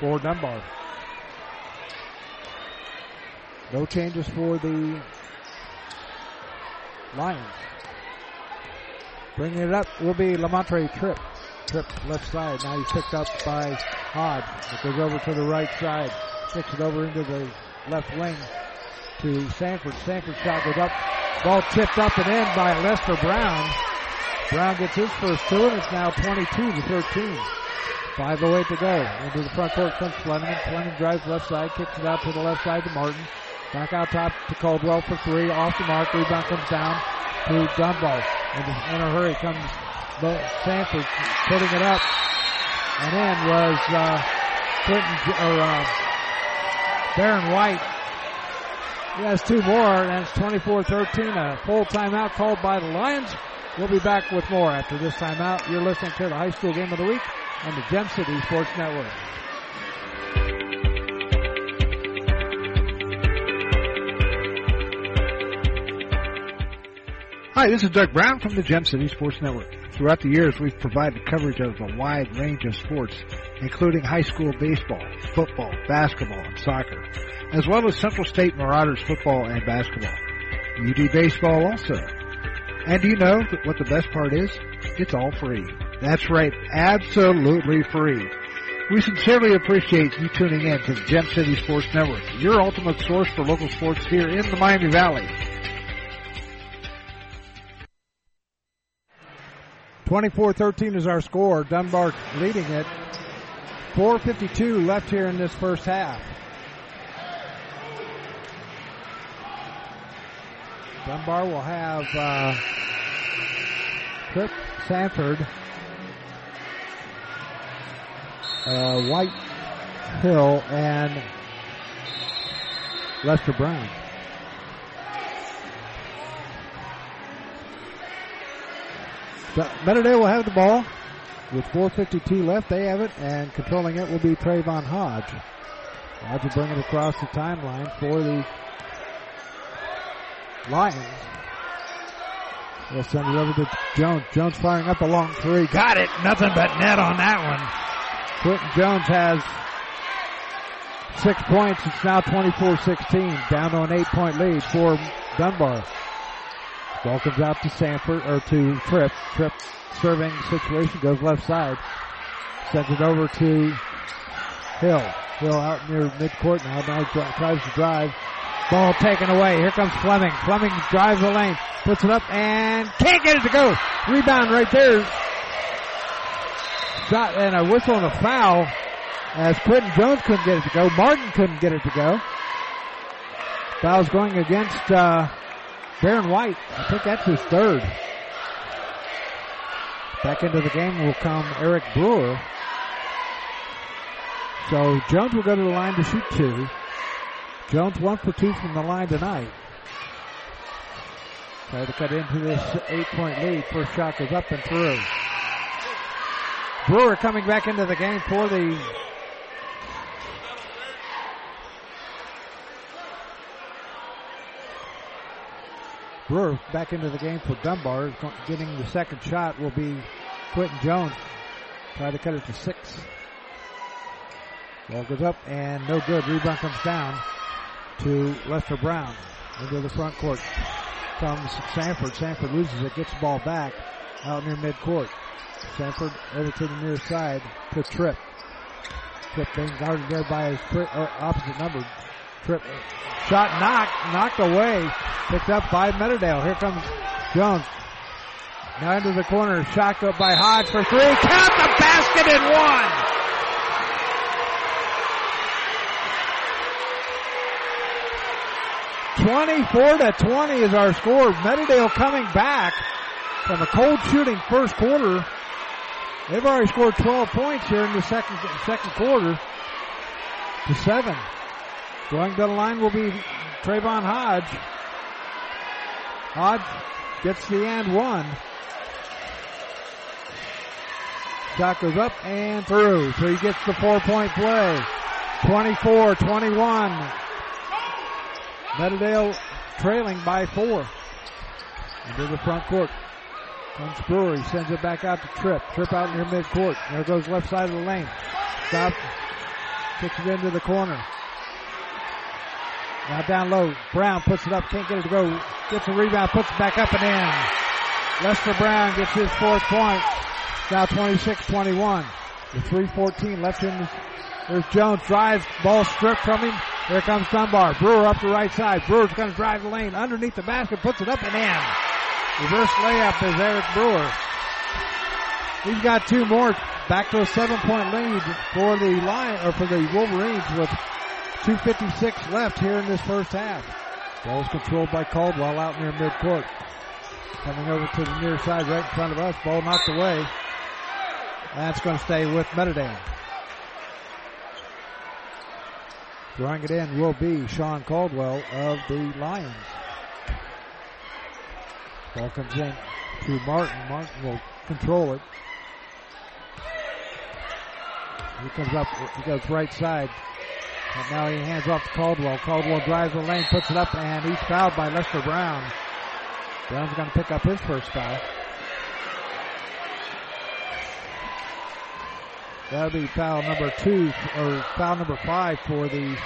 Speaker 1: for Dunbar. No changes for the Lions. Bringing it up will be Lamontre Tripp. Tripp left side. Now he's picked up by Hodge. It goes over to the right side. Kicks it over into the left wing to Sanford. Sanford shot goes up. Ball tipped up and in by Lester Brown. Brown gets his first two and it's now 22 to 13. 5.08 to go. Into the front court comes Fleming. Fleming drives left side, kicks it out to the left side to Martin. Back out top to Caldwell for three. Off the mark. Rebound comes down to Dunbar. And in a hurry comes Sanford putting it up. And in was uh, Clinton or uh, Baron White. He has two more, and it's 24-13. A full timeout called by the Lions. We'll be back with more after this timeout. You're listening to the High School Game of the Week on the Gem City Sports Network.
Speaker 3: Hi, this is Doug Brown from the Gem City Sports Network. Throughout the years, we've provided coverage of a wide range of sports, including high school baseball, football, basketball, and soccer, as well as Central State Marauders football and basketball. UD Baseball also. And do you know what the best part is? It's all free. That's right, absolutely free. We sincerely appreciate you tuning in to the Gem City Sports Network, your ultimate source for local sports here in the Miami Valley.
Speaker 1: 24-13 is our score. Dunbar leading it. 4.52 left here in this first half. Dunbar will have uh, Tripp Sanford, uh, White Hill, and Lester Brown. Meadowdale will have the ball with 4.52 left. They have it, and controlling it will be Trayvon Hodge. Hodge will bring it across the timeline for the Lions. They'll send it over to Jones. Jones firing up a long three. Got it. Nothing but net on that one. Quentin Jones has six points. It's now 24-16. Down to an eight-point lead for Dunbar. Ball comes out to Sanford, or to Tripp. Tripp serving situation goes left side. Sends it over to Hill. Hill out near midcourt now. Now tries to drive. Ball taken away. Here comes Fleming. Fleming drives the lane, puts it up, and can't get it to go. Rebound right there. Shot and a whistle and a foul as Quentin Jones couldn't get it to go. Martin couldn't get it to go. Foul's going against uh, Baron White. I think that's his third. Back into the game will come Eric Brewer. So Jones will go to the line to shoot two. Jones one for two from the line tonight. Try to cut into this eight point lead. First shot goes up and through. Brewer coming back into the game for the Brewer back into the game for Dunbar. Getting the second shot will be Quentin Jones. Try to cut it to six. Ball goes up and no good. Rebound comes down to Lester Brown. Into the front court comes Sanford. Sanford loses it, gets the ball back out near midcourt. Sanford over to the near side to Tripp. Tripp being guarded there by his uh, opposite number. Tripp shot knocked, knocked away, picked up by Meadowdale. Here comes Jones. Now into the corner, shot up by Hodge for three. Count the basket in one. 24 to 20 is our score. Meadowdale coming back from a cold shooting first quarter. They've already scored 12 points here in the second second quarter to seven. Going to the line will be Trayvon Hodge. Hodge gets the and one. Shot goes up and through. So he gets the four point play. 24, 21. Meadowdale trailing by four. Into the front court. Comes Brewery, sends it back out to Tripp. Tripp out near midcourt. There goes left side of the lane. Stop. Kicks it into the corner. Now down low. Brown puts it up, can't get it to go. Gets a rebound, puts it back up and in. Lester Brown gets his fourth point. Now 26-21. The 3.14 left in. There's Jones, drives, ball stripped from him. Here comes Dunbar. Brewer up the right side. Brewer's going to drive the lane underneath the basket, puts it up and in. Reverse layup is Eric Brewer. He's got two more. Back to a seven point lead for the Lion or for the Wolverines with 256 left here in this first half. Ball's controlled by Caldwell out near midcourt. Coming over to the near side right in front of us. Ball knocked away. That's going to stay with Meadowdale. Drawing it in will be Sean Caldwell of the Lions. Ball comes in to Martin. Martin will control it. He comes up, he goes right side. And now he hands off to Caldwell. Caldwell drives the lane, puts it up, and he's fouled by Lester Brown. Brown's going to pick up his first foul. That'll be foul number two, or foul number five for the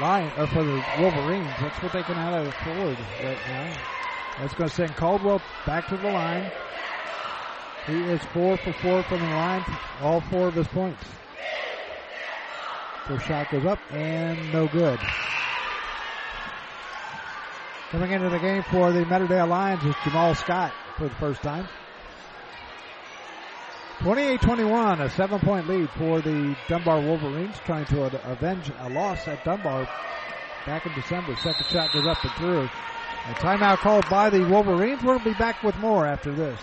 Speaker 1: Lion or for the Wolverines. That's what they can out afford right now. That's going to send Caldwell back to the line. He is four for four from the line, all four of his points. First shot goes up and no good. Coming into the game for the Meadowdale Lions is Jamal Scott for the first time. 28-21, a seven-point lead for the Dunbar Wolverines, trying to avenge a loss at Dunbar back in December. Second shot goes up and through. A timeout called by the Wolverines. We'll be back with more after this.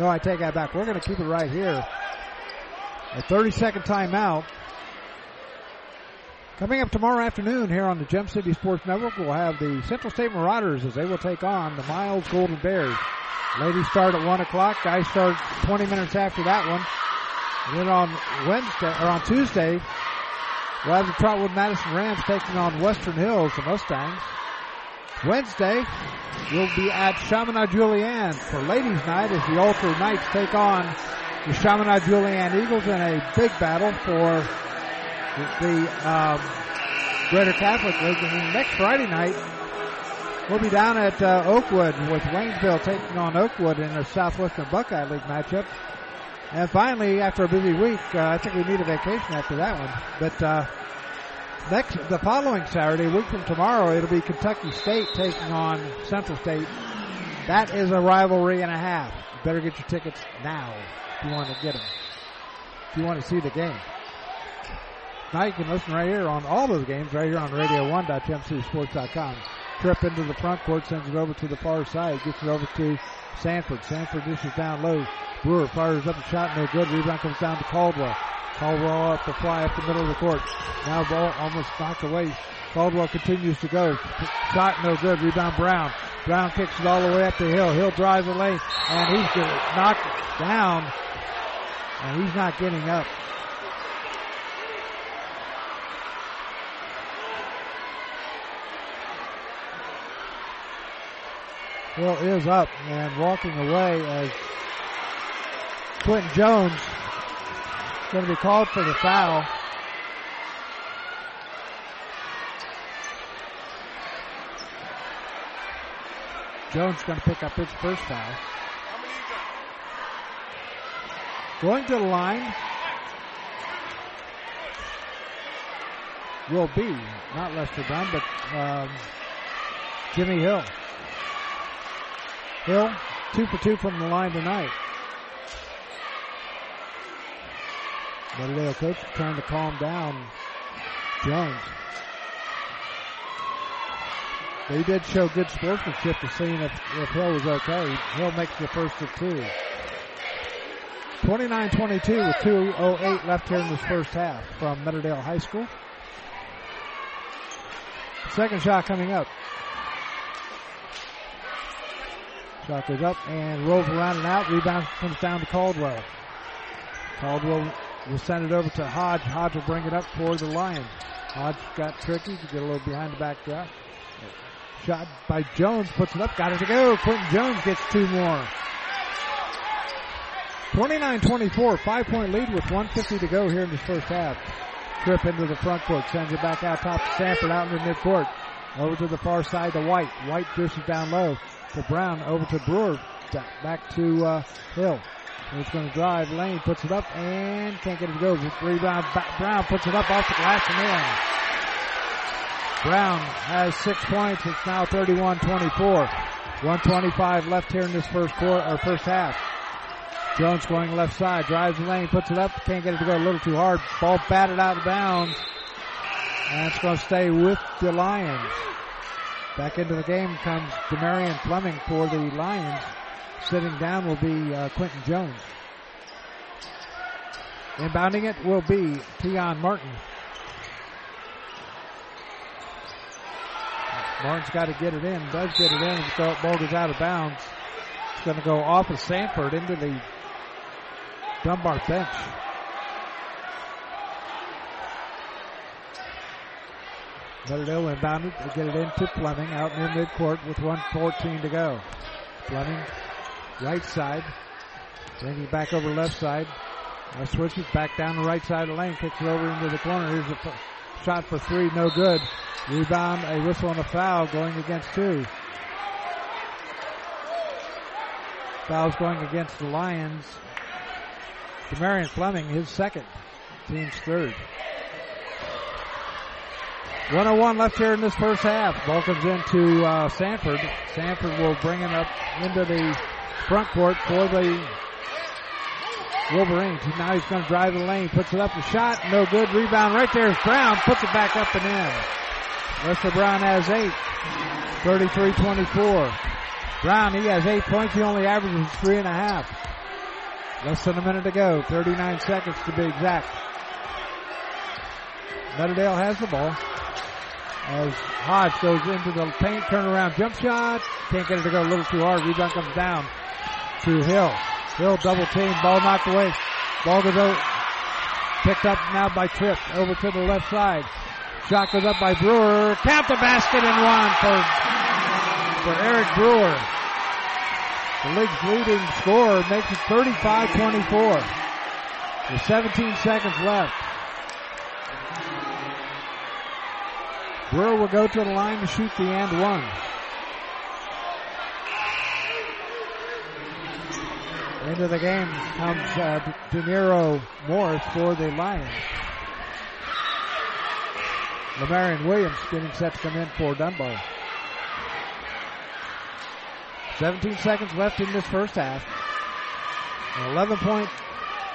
Speaker 1: No, I take that back. We're going to keep it right here. A 30-second timeout. Coming up tomorrow afternoon here on the Gem City Sports Network, we'll have the Central State Marauders as they will take on the Miles Golden Bears. Ladies start at 1 o'clock. Guys start 20 minutes after that one. And then on Wednesday, or on Tuesday, we'll have the Trotwood Madison Rams taking on Western Hills, the Mustangs. Wednesday, we'll be at Chaminade Julienne for ladies night as the Alter Knights take on the Chaminade Julienne Eagles in a big battle for the um, Greater Catholic League. And next Friday night, we'll be down at uh, Oakwood with Waynesville taking on Oakwood in a Southwestern Buckeye League matchup. And finally, after a busy week, uh, I think we need a vacation after that one. But uh, next, the following Saturday, a week from tomorrow, it'll be Kentucky State taking on Central State. That is a rivalry and a half. You better get your tickets now if you want to get them. If you want to see the game. Now you can listen right here on all those games right here on radio1.gemcitysports.com. Tripp into the front court, sends it over to the far side, gets it over to Sanford. Sanford dishes down low. Brewer fires up a shot, no good. Rebound comes down to Caldwell. Caldwell up the fly up the middle of the court. Now ball almost knocked away. Caldwell continues to go. Shot no good. Rebound Brown. Brown kicks it all the way up the hill. Hill drives the lane and he's going to knock it down. And he's not getting up. Hill is up and walking away as Quentin Jones is going to be called for the foul. Jones going to pick up his first foul. Going to the line will be not Lester Brown, but um, Jimmy Hill. Hill, two for two from the line tonight. Lauderdale coach trying to calm down Jones. They did show good sportsmanship to seeing if, if Hill was okay. Hill makes the first of two. 29-22 with 2.08 left here in this first half from Meadowdale High School. Second shot coming up. Shot goes up and rolls around and out. Rebound comes down to Caldwell. Caldwell will send it over to Hodge. Hodge will bring it up for the Lions. Hodge got tricky to get a little behind the back drop. Shot by Jones, puts it up, got it to go. Quentin Jones gets two more. 29-24, five point lead with 150 to go here in this first half. Tripp into the front court, sends it back out top to Sanford out in the midcourt. Over to the far side to White. White dishes down low to Brown, over to Brewer, back to uh, Hill. He's going to drive lane, puts it up, and can't get it to go. Rebound, Brown puts it up off the glass and in. Brown has six points. It's now 31-24. 125 left here in this first quarter or first half. Jones going left side, drives the lane, puts it up, can't get it to go a little too hard. Ball batted out of bounds. And it's going to stay with the Lions. Back into the game comes Demarion Fleming for the Lions. Sitting down will be uh, Quentin Jones. Inbounding it will be Tion Martin. Martin's got to get it in. Does get it in. The ball goes out of bounds. It's going to go off of Sanford into the Dunbar bench. Meadowdale inbounded to get it into Fleming out in midcourt with 114 to go. Fleming, right side, bringing it back over left side. Now switches back down the right side of the lane, kicks it over into the corner. Here's the shot for three, no good. Rebound, a whistle and a foul going against two. Fouls going against the Lions. Demarion Fleming, his second, team's third. 101 left here in this first half. Ball into uh, Sanford. Sanford will bring it up into the front court for the Wolverines. Now he's going to drive the lane, puts it up the shot, no good. Rebound right there is Brown, puts it back up and in. Lester Brown has eight. 33-24. Brown, he has eight points. He only averages three and a half. Less than a minute to go. 39 seconds to be exact. Meadowdale has the ball. As Hodge goes into the paint, turnaround jump shot. Can't get it to go a little too hard. Rebound comes down to Hill. Hill double team. Ball knocked away. Ball goes out. Picked up now by Tripp. Over to the left side. Shot goes up by Brewer. Count the basket and one for, for Eric Brewer. The league's leading scorer makes it 35-24. With 17 seconds left. Brewer will go to the line to shoot the and one. Into the game comes uh, De Niro Morris for the Lions. Lamarion Williams getting set to come in for Dunbar. 17 seconds left in this first half. An 11 point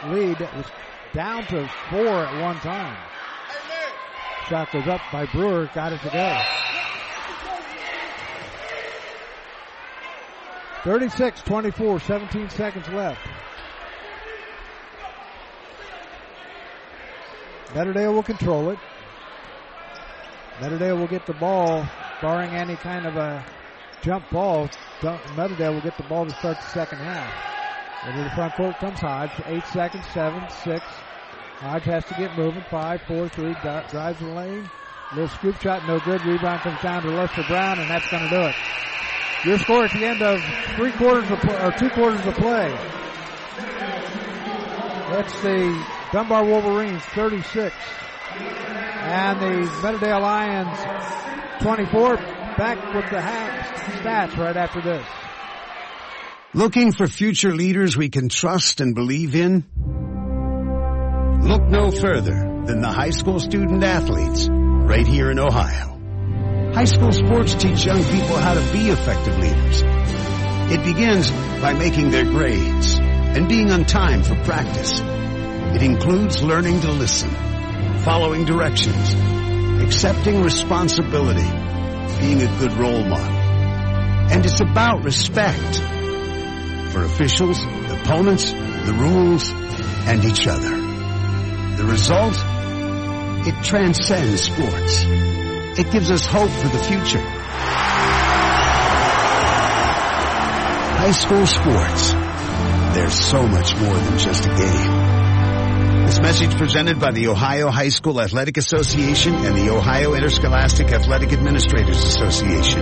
Speaker 1: lead was down to four at one time. Shot goes up by Brewer, got it to go. 36-24, 17 seconds left. Meadowdale will control it. Meadowdale will get the ball, barring any kind of a jump ball. Meadowdale will get the ball to start the second half. Into the front court comes Hodge. Eight seconds, seven, six. Hodge has to get moving. Five, four, three. Drives the lane. Little scoop shot, no good. Rebound comes down to Lester Brown, and that's going to do it. Your score at the end of three quarters of or two quarters of play. That's the Dunbar Wolverines 36 and the Meadowdale Lions 24. Back with the half stats right after this.
Speaker 4: Looking for future leaders we can trust and believe in? Look no further than the high school student athletes right here in Ohio. High school sports teach young people how to be effective leaders. It begins by making their grades and being on time for practice. It includes learning to listen, following directions, accepting responsibility, being a good role model. And it's about respect for officials, opponents, the rules, and each other. The result? It transcends sports. It gives us hope for the future. High school sports. There's so much more than just a game. This message presented by the Ohio High School Athletic Association and the Ohio Interscholastic Athletic Administrators Association.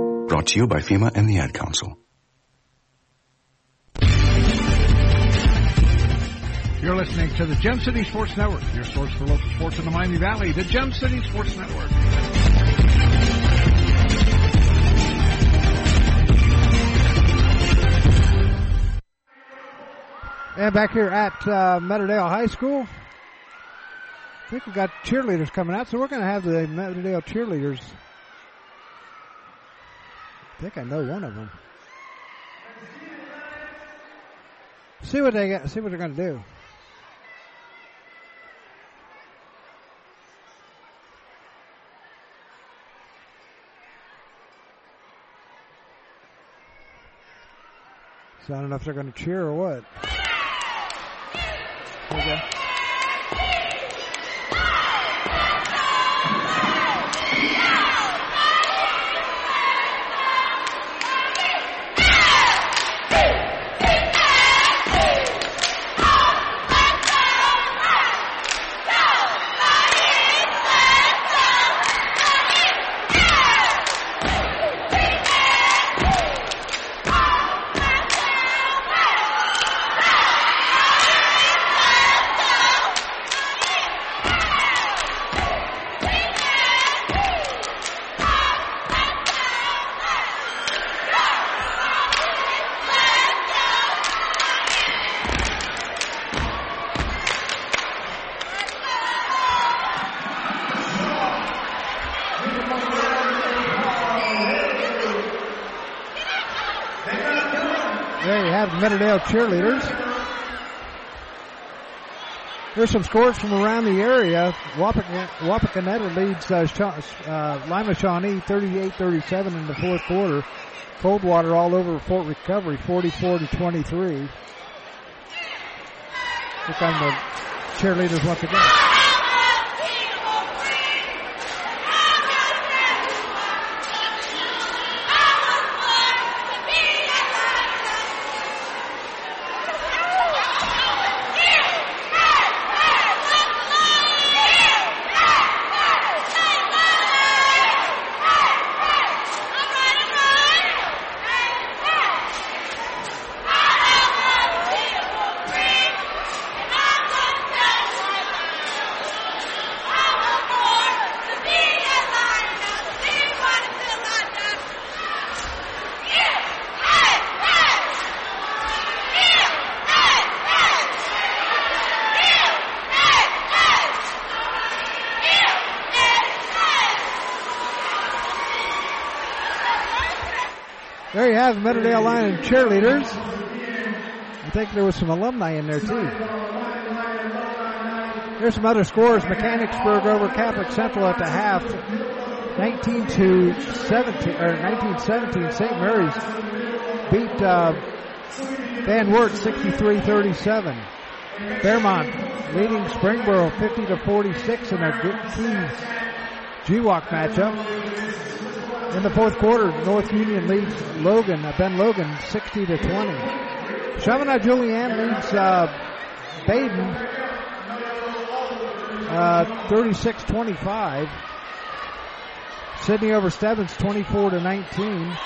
Speaker 5: Brought to you by FEMA and the Ad Council.
Speaker 3: You're listening to the Gem City Sports Network, your source for local sports in the Miami Valley, the Gem City Sports Network.
Speaker 1: And back here at uh, Meadowdale High School, I think we've got cheerleaders coming out, so we're going to have the Meadowdale cheerleaders. I think I know one of them. See what they get. See what they're going to do. So I don't know if they're going to cheer or what. Cheerleaders. Here's some scores from around the area. Wapakoneta leads uh, uh, Lima Shawnee 38-37 in the fourth quarter. Coldwater all over Fort Recovery 44 to 23. Here come the cheerleaders once again. Have Meadowdale Lion cheerleaders. I think there was some alumni in there too. Here's some other scores. Mechanicsburg over Catholic Central at the half. 19 to 17, or 1917. St. Mary's beat uh, Van Wert 63-37. Fairmont leading Springboro 50 to 46 in a good key GWAC matchup. In the fourth quarter, North Union leads Logan, uh, Ben Logan, 60 to 20. Chaminade Julienne leads uh, Badin, uh, 36-25. Sidney over Stebbins, 24 to 19.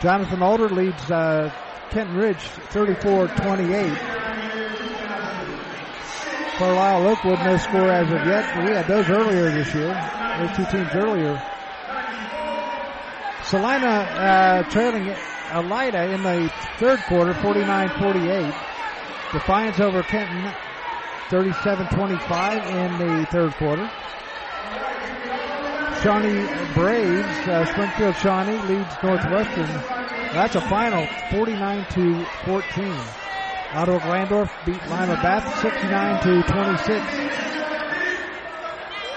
Speaker 1: Jonathan Alder leads uh, Kenton Ridge, 34-28. Carlisle Oakwood, no score as of yet. We had those earlier this year. Those two teams earlier. Celina uh, trailing Elida in the third quarter, 49-48. Defiance over Kenton, 37-25 in the third quarter. Shawnee Braves, uh, Springfield Shawnee leads Northwestern. That's a final, 49 to 14. Ottawa Glandorf beat Lima Bath 69 to 26.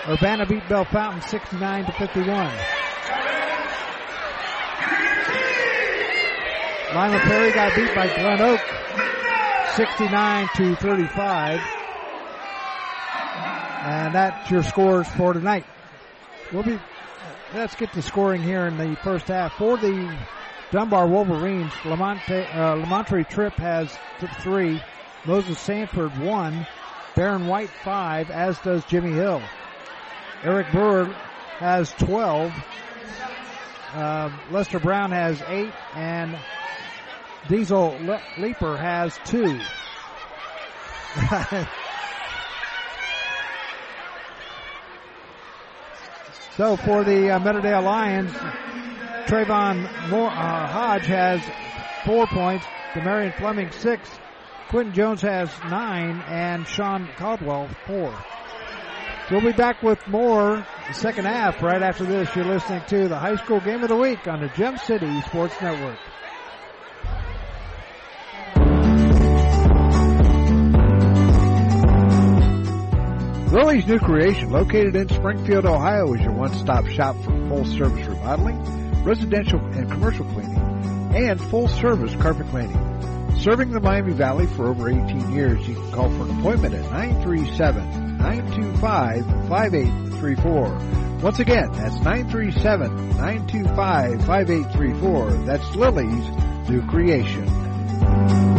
Speaker 1: Urbana beat Bellefontaine 69 to 51. Lima Perry got beat by Glen Oak 69 to 35. And that's your scores for tonight. We'll be, let's get to scoring here in the first half. For the Dunbar Wolverines, Lamonte, uh, Lamontre Tripp has three, Moses Sanford one, Baron White five, as does Jimmy Hill. Eric Brewer has 12, uh, Lester Brown has eight, and Diesel Le- Leaper has two. so for the uh, Lions, Trayvon Moore, uh, Hodge has four points, Demarion Fleming six, Quentin Jones has nine, and Sean Caldwell four. We'll be back with more the second half right after this. You're listening to the high school game of the week on the Gem City Sports Network. Willie's New Creation, located in Springfield, Ohio, is your one-stop shop for full-service remodeling, residential and commercial cleaning, and full-service carpet cleaning.
Speaker 3: Serving the Miami Valley for over 18 years, you can call for an appointment at 937-925-5834. Once again, that's 937-925-5834. That's Lily's New Creation.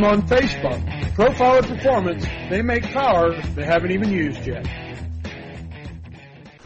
Speaker 2: them on Facebook. Profiler Performance, they make power they haven't even used yet.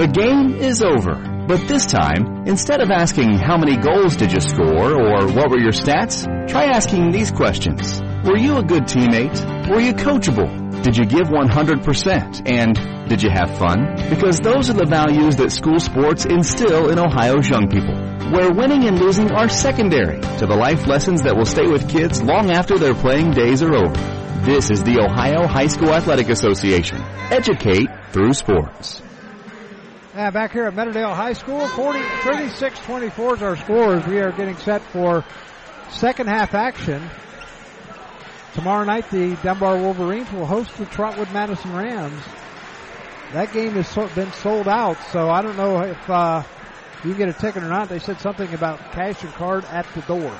Speaker 6: The game is over. But this time, instead of asking how many goals did you score or what were your stats, try asking these questions. Were you a good teammate? Were you coachable? Did you give 100%? And did you have fun? Because those are the values that school sports instill in Ohio's young people. Where winning and losing are secondary to the life lessons that will stay with kids long after their playing days are over. This is the Ohio High School Athletic Association. Educate through sports.
Speaker 1: Yeah, back here at Meadowdale High School, 40, 36-24 is our scores. We are getting set for second half action. Tomorrow night, the Dunbar Wolverines will host the Trotwood Madison Rams. That game has so, been sold out, so I don't know if uh, you get a ticket or not. They said something about cash and card at the door.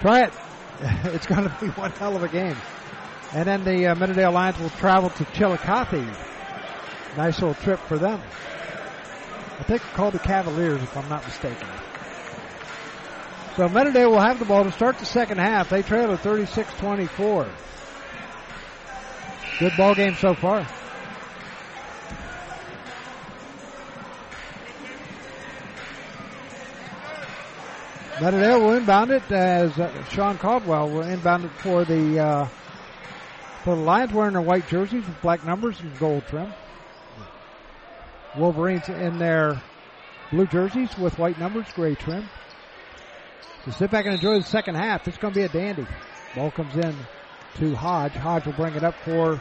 Speaker 1: Try it. It's going to be one hell of a game. And then the uh, Meadowdale Lions will travel to Chillicothe Nice little trip for them. I think it's called the Cavaliers, if I'm not mistaken. So Meadowdale will have the ball to start the second half. They trail at 36-24. Good ball game so far. Meadowdale will inbound it as uh, Sean Caldwell will inbound it for the uh, for the Lions wearing their white jerseys with black numbers and gold trim. Wolverines in their blue jerseys with white numbers, gray trim. So sit back and enjoy the second half. It's going to be a dandy. Ball comes in to Hodge. Hodge will bring it up for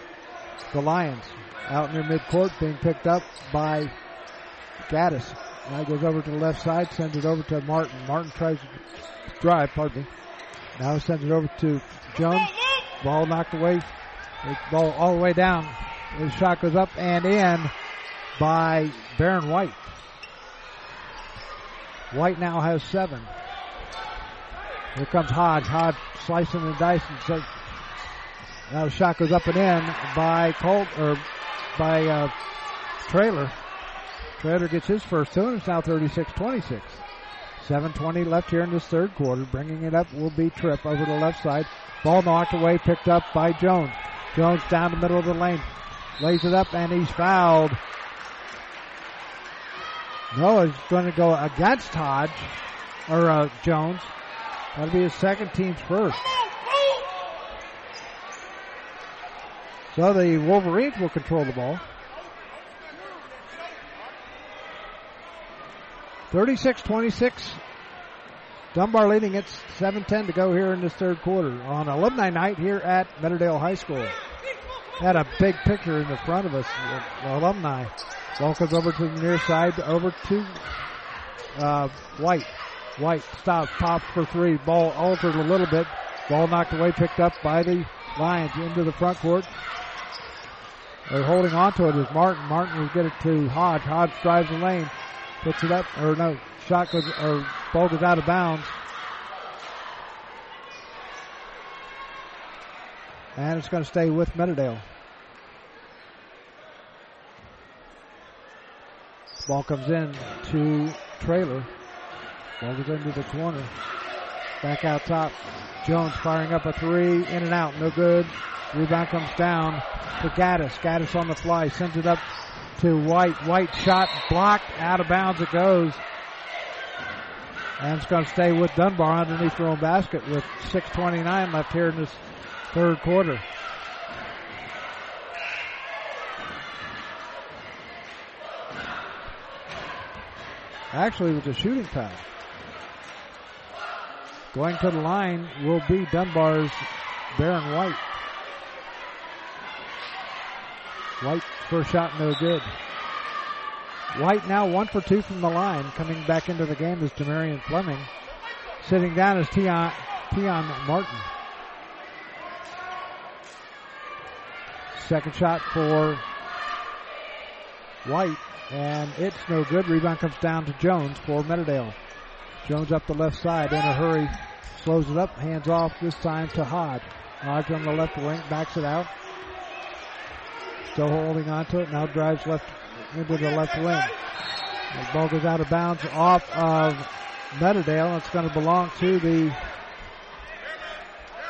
Speaker 1: the Lions. Out near midcourt, being picked up by Gaddis. Now goes over to the left side, sends it over to Martin. Martin tries to drive, pardon me. Now sends it over to Jones. Ball knocked away. Ball all the way down. The shot goes up and in by Baron White. White now has seven. Here comes Hodge. Hodge slicing and dicing. So now the shot goes up and in by Colt or by uh, Trailer. Trailer gets his first two, and it's now 36-26. 7.20 left here in this third quarter. Bringing it up will be Tripp over the left side. Ball knocked away, picked up by Jones. Jones down the middle of the lane. Lays it up, and he's fouled. No, he's going to go against Hodge, or uh, Jones. That'll be his second team's first. So the Wolverines will control the ball. 36-26. Dunbar leading it 7-10 to go here in this third quarter on alumni night here at Meadowdale High School. Had a big picture in the front of us, alumni. Ball comes over to the near side, over to uh, White. White stops, pops for three. Ball altered a little bit. Ball knocked away, picked up by the Lions into the front court. They're holding on to it is Martin. Martin will get it to Hodge. Hodge drives the lane, puts it up, or no, shot goes, or ball goes out of bounds. And it's going to stay with Meadowdale. Ball comes in to Trailer. Ball goes into the corner. Back out top. Jones firing up a three. In and out. No good. Rebound comes down to Gaddis. Gaddis on the fly. Sends it up to White. White shot blocked. Out of bounds it goes. And it's going to stay with Dunbar underneath their own basket with 6.29 left here in this third quarter. Actually, it was a shooting foul. Going to the line will be Dunbar's Baron White. White first shot no good. White now one for two from the line. Coming back into the game is Demarion Fleming. Sitting down is Tion, Tion Martin. Second shot for White, and it's no good. Rebound comes down to Jones for Meadowdale. Jones up the left side in a hurry, slows it up, hands off this time to Hodge. Hodge on the left wing, backs it out. Still holding on to it, now drives left into the left wing. The ball goes out of bounds off of Meadowdale. It's going to belong to the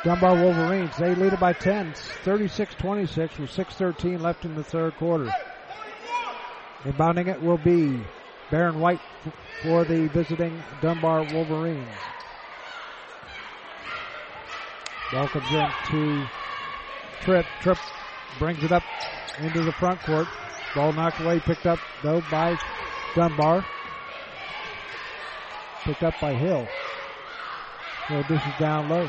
Speaker 1: Dunbar Wolverines. They lead it by 10, 36-26 with 6.13 left in the third quarter. Inbounding it will be Baron White for the visiting Dunbar Wolverines. Ball comes in to Tripp. Tripp brings it up into the front court. Ball knocked away, picked up though by Dunbar. Picked up by Hill. So this is down low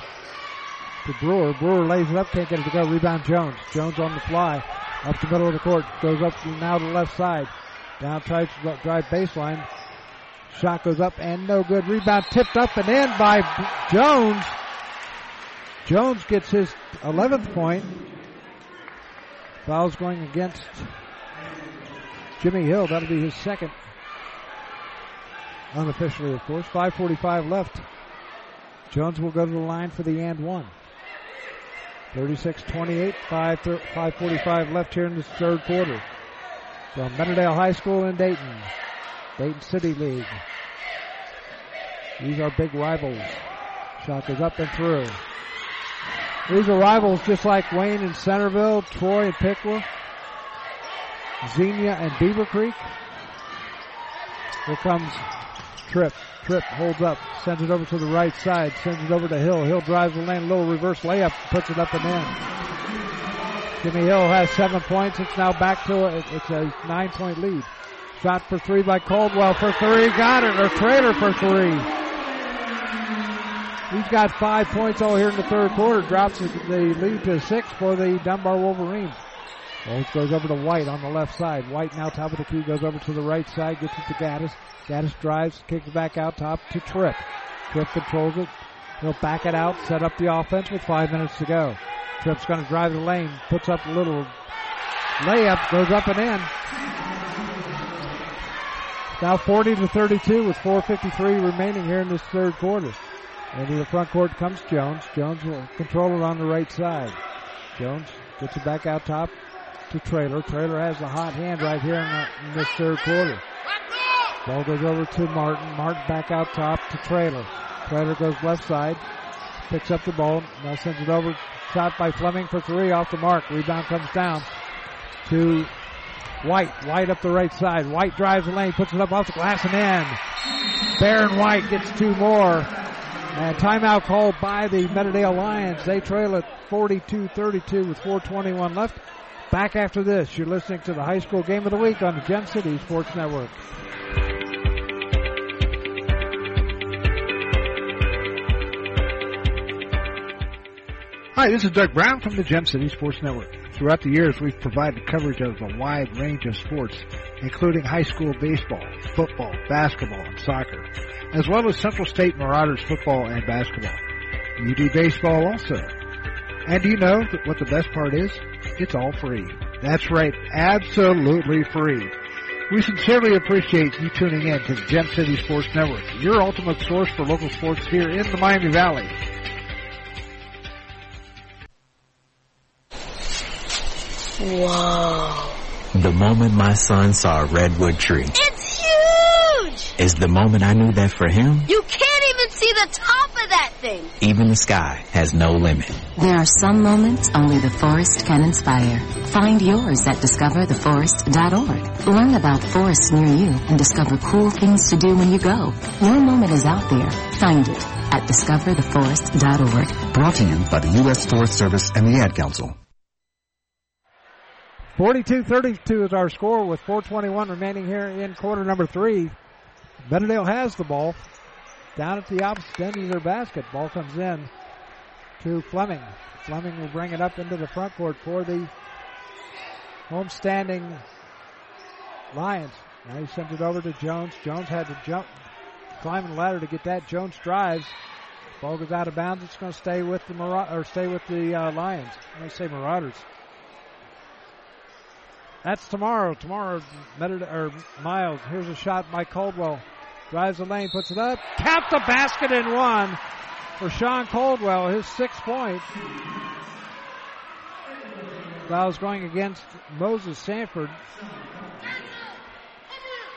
Speaker 1: to Brewer. Brewer lays it up, can't get it to go. Rebound Jones. Jones on the fly. Up the middle of the court. Goes up now to the left side. Down tries to drive baseline. Shot goes up and no good. Rebound tipped up and in by Jones. Jones gets his 11th point. Foul's going against Jimmy Hill. That'll be his second. Unofficially, of course. 5.45 left. Jones will go to the line for the and one. 36-28, 5, 5.45 left here in the third quarter. From Meadowdale High School in Dayton. Dayton City League. These are big rivals. Shot goes up and through. These are rivals just like Wayne and Centerville, Troy and Piqua, Xenia and Beavercreek. Here comes Tripp. Tripp holds up, sends it over to the right side, sends it over to Hill. Hill drives the lane, little reverse layup, puts it up and in. Jimmy Hill has seven points. It's now back to a, it's a nine point lead. Shot for three by Caldwell for three. Got it. Or Trader for three. He's got five points all here in the third quarter. Drops the lead to six for the Dunbar Wolverines. Goes over to White on the left side. White now top of the key goes over to the right side, gets it to Gaddis. Gaddis drives, kicks it back out top to Tripp. Tripp controls it. He'll back it out, set up the offense with five minutes to go. Tripp's going to drive the lane, puts up a little layup, goes up and in. Now 40 to 32 with 4.53 remaining here in this third quarter. Into the front court comes Jones. Jones will control it on the right side. Jones gets it back out top to Trailer. Trailer has a hot hand right here in, the, in this third quarter. Ball goes over to Martin. Martin back out top to Trailer. Trailer goes left side. Picks up the ball. Now sends it over. Shot by Fleming for three off the mark. Rebound comes down to White. White up the right side. White drives the lane, puts it up off the glass and in. Baron White gets two more. And timeout called by the Meadowdale Lions. They trail at 42-32 with 421 left. Back after this, you're listening to the high school game of the week on the Gem City Sports Network.
Speaker 3: Hi, this is Doug Brown from the Gem City Sports Network. Throughout the years, we've provided coverage of a wide range of sports, including high school baseball, football, basketball, and soccer, as well as Central State Marauders football and basketball. You do baseball also. And do you know what the best part is? It's all free. That's right, absolutely free. We sincerely appreciate you tuning in to the Gem City Sports Network, your ultimate source for local sports here in the Miami Valley.
Speaker 7: Whoa. The moment my son saw a redwood tree.
Speaker 8: It's huge!
Speaker 7: is the moment I knew that for him,
Speaker 8: You can't even see the top of
Speaker 7: even the sky has no limit.
Speaker 9: There are some moments only the forest can inspire. Find yours at discovertheforest.org. Learn about forests near you and discover cool things to do when you go. Your moment is out there. Find it at discovertheforest.org.
Speaker 10: Brought to you by the U.S. Forest Service and the Ad Council.
Speaker 1: 42-32 is our score with 421 remaining here in quarter number three. Meadowdale has the ball down at the opposite end of their basket. Ball comes in to Fleming. Fleming will bring it up into the front court for the homestanding Lions. Now he sends it over to Jones. Jones had to jump, climb the ladder to get that. Jones drives. Ball goes out of bounds. It's going to stay with the Mar- or stay with the uh, Lions. To say Marauders. That's tomorrow. Tomorrow, or Miles. Here's a shot by Caldwell. Drives the lane, puts it up. Count the basket in one for Sean Caldwell, his sixth point. Foul's going against Moses Sanford.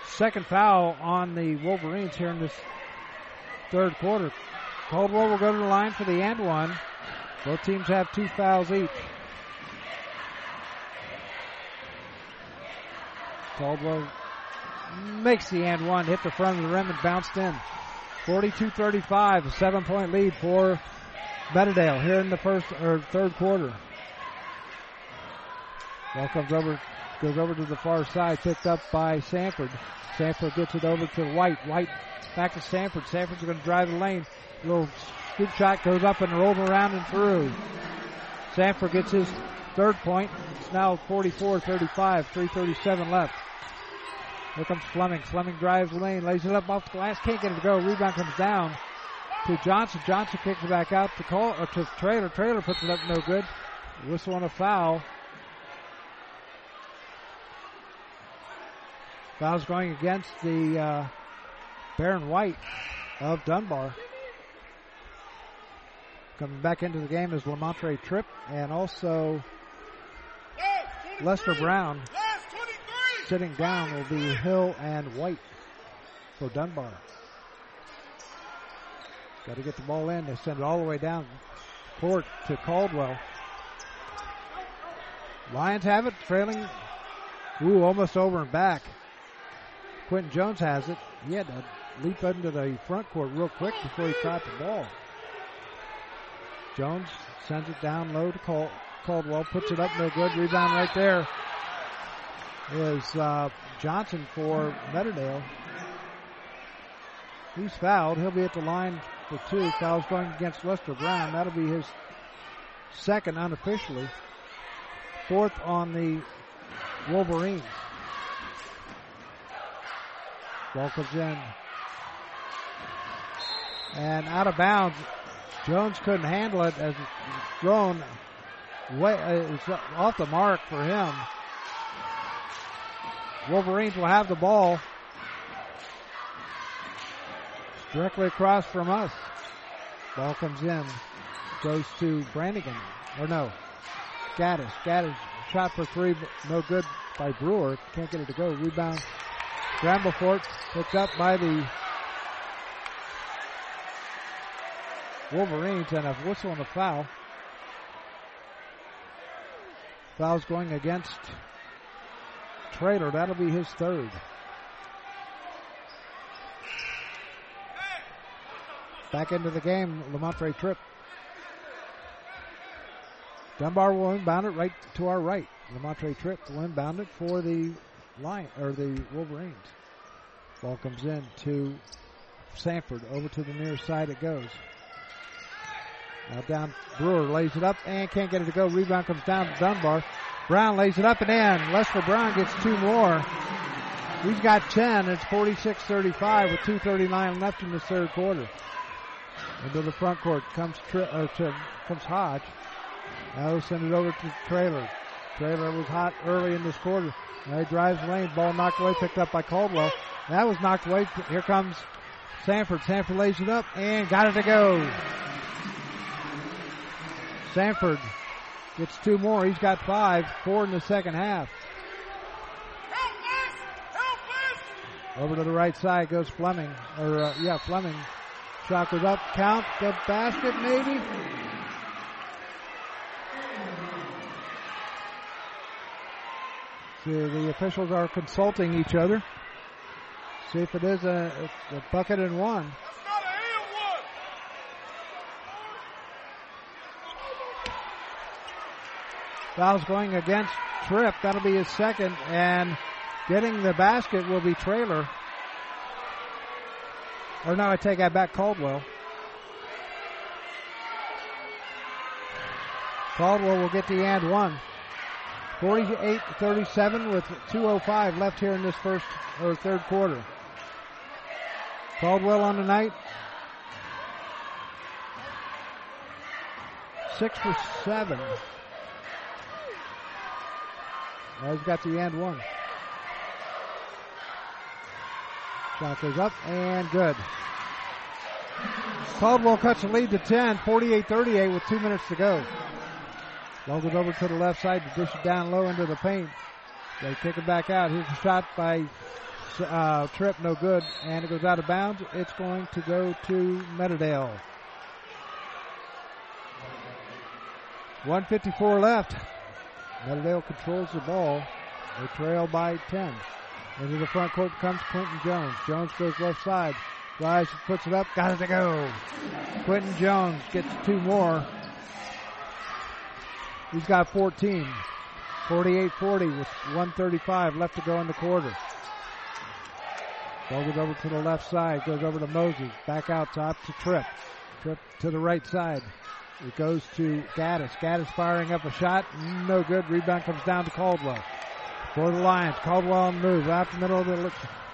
Speaker 1: Second foul on the Wolverines here in this third quarter. Caldwell will go to the line for the end one. Both teams have two fouls each. Caldwell makes the and one, hit the front of the rim and bounced in. 42-35, a seven point lead for Meadowdale here in the first or third quarter. Ball comes over, goes over to the far side, picked up by Sanford. Sanford gets it over to White. White back to Sanford. Sanford's going to drive the lane. Little scoop shot goes up and rolls around and through. Sanford gets his third point. It's now 44-35, 337 left. Here comes Fleming. Fleming drives lane, lays it up off the glass, can't get it to go. Rebound comes down to Johnson. Johnson kicks it back out to call or to Trailer. Trailer puts it up no good. Whistle on a foul. Foul's going against the uh, Baron White of Dunbar. Coming back into the game is Lamontre Tripp and also Lester Brown. Sitting down will be Hill and White for Dunbar. Got to get the ball in. They send it all the way down court to Caldwell. Lions have it, trailing. Ooh, almost over and back. Quentin Jones has it. He had to leap into the front court real quick before he caught the ball. Jones sends it down low to Cal- Caldwell, puts it up, no good. Rebound right there is uh, Johnson for Meadowdale. He's fouled. He'll be at the line for two. Foul's going against Lester Brown. That'll be his second unofficially. Fourth on the Wolverines. Ball comes in. And out of bounds. Jones couldn't handle it as it's thrown way, uh, it's off the mark for him. Wolverines will have the ball. Directly across from us. Ball comes in. Goes to Brannigan. Or no. Gaddis. Gaddis shot for three, no good by Brewer. Can't get it to go. Rebound. Scramble for it. Picked up by the Wolverines and a whistle and a foul. Foul's going against Trader. That'll be his third. Back into the game, Lamontre Tripp. Dunbar will inbound it right to our right. Lamontre Tripp will inbound it for the line or the Wolverines. Ball comes in to Sanford. Over to the near side it goes. Now down Brewer lays it up and can't get it to go. Rebound comes down to Dunbar. Brown lays it up and in. Lester Brown gets two more. He's got 10. It's 46-35 with 2.39 left in the third quarter. Into the front court comes tri- uh, or to, comes Hodge. Now he'll send it over to Trailer. Trailer was hot early in this quarter. Now he drives lane. Ball knocked away, picked up by Caldwell. That was knocked away. Here comes Sanford. Sanford lays it up and got it to go. Sanford gets two more. He's got five, four in the second half. Over to the right side goes Fleming. Or, uh, yeah, Fleming. Shot goes up. Count. The basket, maybe. So the officials are consulting each other. See if it is a, a bucket and one. Foul's going against Tripp. That'll be his second. And getting the basket will be Trailer. Or no, I take that back, Caldwell. Caldwell will get the and one. 48-37 with 2.05 left here in this first or third quarter. Caldwell on the night. Six for seven. Now he's got the end one. Shot goes up and good. Caldwell cuts the lead to 10, 48-38 with two minutes to go. Ball goes over to the left side to dish it down low into the paint. They kick it back out. Here's a shot by uh, Tripp, no good, and it goes out of bounds. It's going to go to Meadowdale. 154 left. Meadowdale controls the ball. They trail by 10. Into the front court comes Quentin Jones. Jones goes left side. Drives, puts it up, got it to go. Quentin Jones gets two more. He's got 14. 48-40 with 135 left to go in the quarter. Ball goes over to the left side, goes over to Moses, back out top to Tripp. Tripp to the right side. It goes to Gaddis. Gaddis firing up a shot, no good. Rebound comes down to Caldwell. For the Lions, Caldwell on the move out the middle of the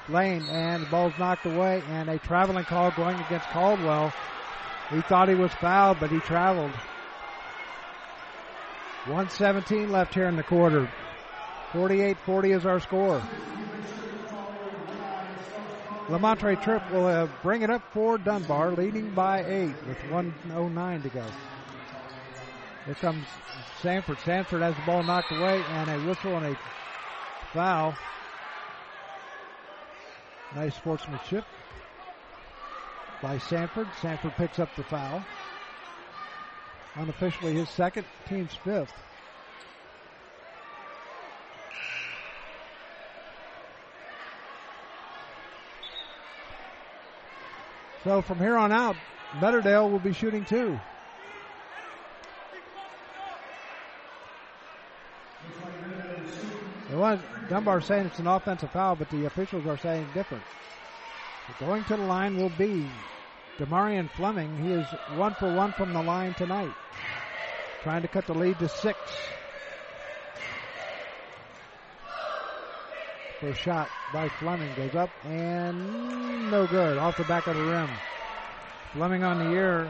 Speaker 1: lane, and the ball's knocked away, and a traveling call going against Caldwell. He thought he was fouled, but he traveled. 117 left here in the quarter. 48-40 is our score. Lamontre Tripp will uh, bring it up for Dunbar, leading by eight with 109 to go. Here comes Sanford. Sanford has the ball knocked away and a whistle and a foul. Nice sportsmanship by Sanford. Sanford picks up the foul. Unofficially his second, team's fifth. So from here on out, Meadowdale will be shooting two. It was Dunbar saying it's an offensive foul, but the officials are saying different. Going to the line will be Demarion Fleming. He is one for one from the line tonight. Trying to cut the lead to six. First shot by Fleming goes up and no good. Off the back of the rim. Fleming on the year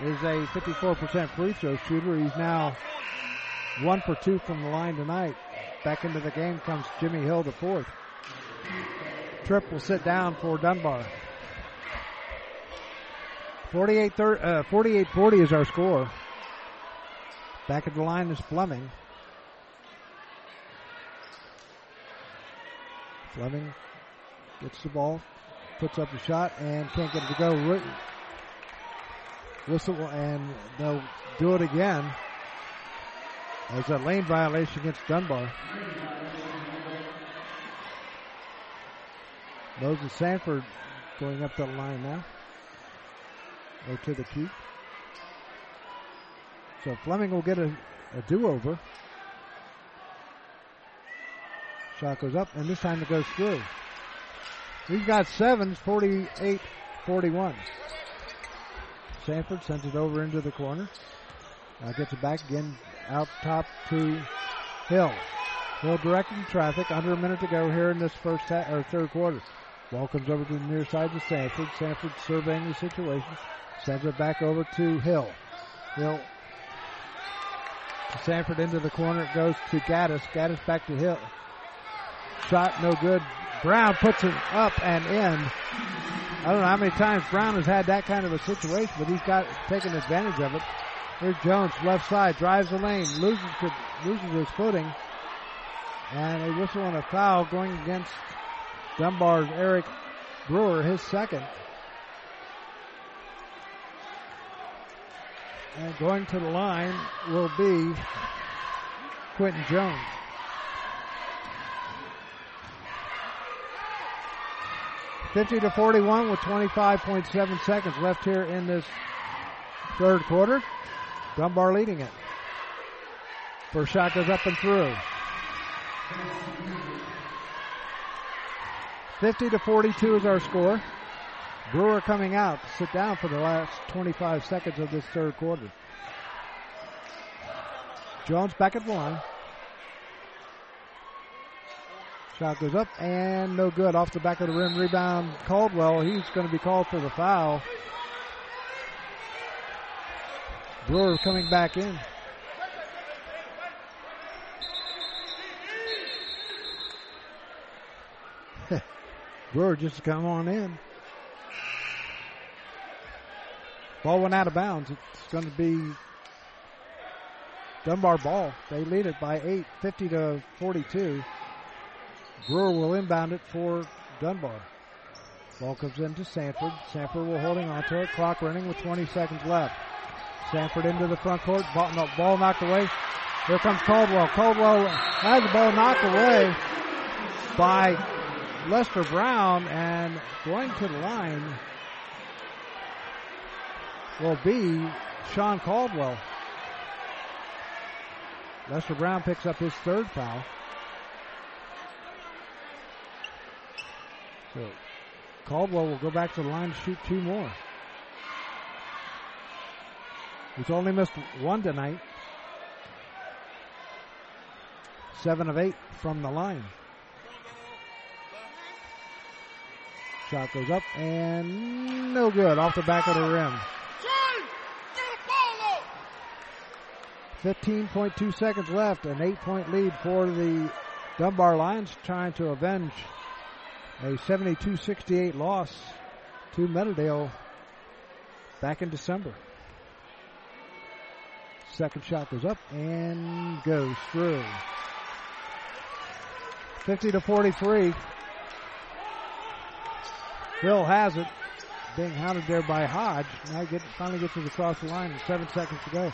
Speaker 1: is a 54% free throw shooter. He's now one for two from the line tonight. Back into the game comes Jimmy Hill, the fourth. Tripp will sit down for Dunbar. 48 uh, 40 is our score. Back at the line is Fleming. Fleming gets the ball, puts up the shot, and can't get it to go. Whistle, and they'll do it again. As a lane violation against Dunbar. Moses Sanford going up the line now. Or to the key. So Fleming will get a, a do-over. Shot goes up, and this time it goes through. We've got sevens, 48 41. Sanford sends it over into the corner. Now gets it back again out top to Hill. Hill directing traffic. Under a minute to go here in this first ha- or third quarter. Ball comes over to the near side to Sanford. Sanford surveying the situation. Sends it back over to Hill. Hill Sanford into the corner. It goes to Gaddis. Gaddis back to Hill. Shot no good. Brown puts it up and in. I don't know how many times Brown has had that kind of a situation, but he's got taken advantage of it. Here's Jones, left side, drives the lane, loses loses his footing, and a whistle and a foul going against Dunbar's Eric Brewer, his second. And going to the line will be Quentin Jones. Fifty to forty-one with twenty-five point seven seconds left here in this third quarter. Dunbar leading it. First shot goes up and through. 50 to 42 is our score. Brewer coming out to sit down for the last 25 seconds of this third quarter. Jones back at the line. Shot goes up and no good off the back of the rim. Rebound Caldwell. He's going to be called for the foul. Brewer coming back in. Brewer just come on in. Ball went out of bounds. It's going to be Dunbar ball. They lead it by 8, 50 to 42. Brewer will inbound it for Dunbar. Ball comes into Sanford. Sanford will holding on to it. Clock running with 20 seconds left. Sanford into the front court. Ball, no, ball knocked away. Here comes Caldwell. Caldwell has the ball knocked away by Lester Brown and going to the line will be Sean Caldwell. Lester Brown picks up his third foul. So Caldwell will go back to the line to shoot two more. He's only missed one tonight. Seven of eight from the line. Shot goes up and no good off the back of the rim. 15.2 seconds left, an eight point lead for the Dunbar Lions trying to avenge a 72-68 loss to Meadowdale back in December. Second shot goes up and goes through. 50 to 43. Hill has it. Being hounded there by Hodge. Now get, finally gets it across the line with seven seconds to go.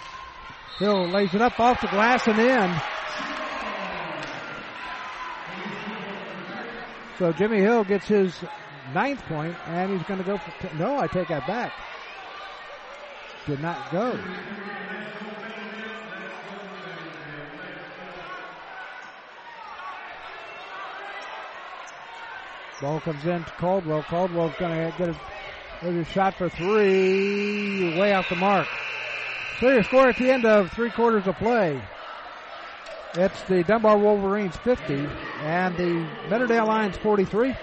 Speaker 1: Hill lays it up off the glass and in. So Jimmy Hill gets his ninth point, and he's going to go for. T- no, I take that back. Did not go. Ball comes in to Caldwell. Caldwell's going to get a, a shot for three, way off the mark. So your score at the end of three quarters of play. It's the Dunbar Wolverines 50 and the Meadowdale Lions 43.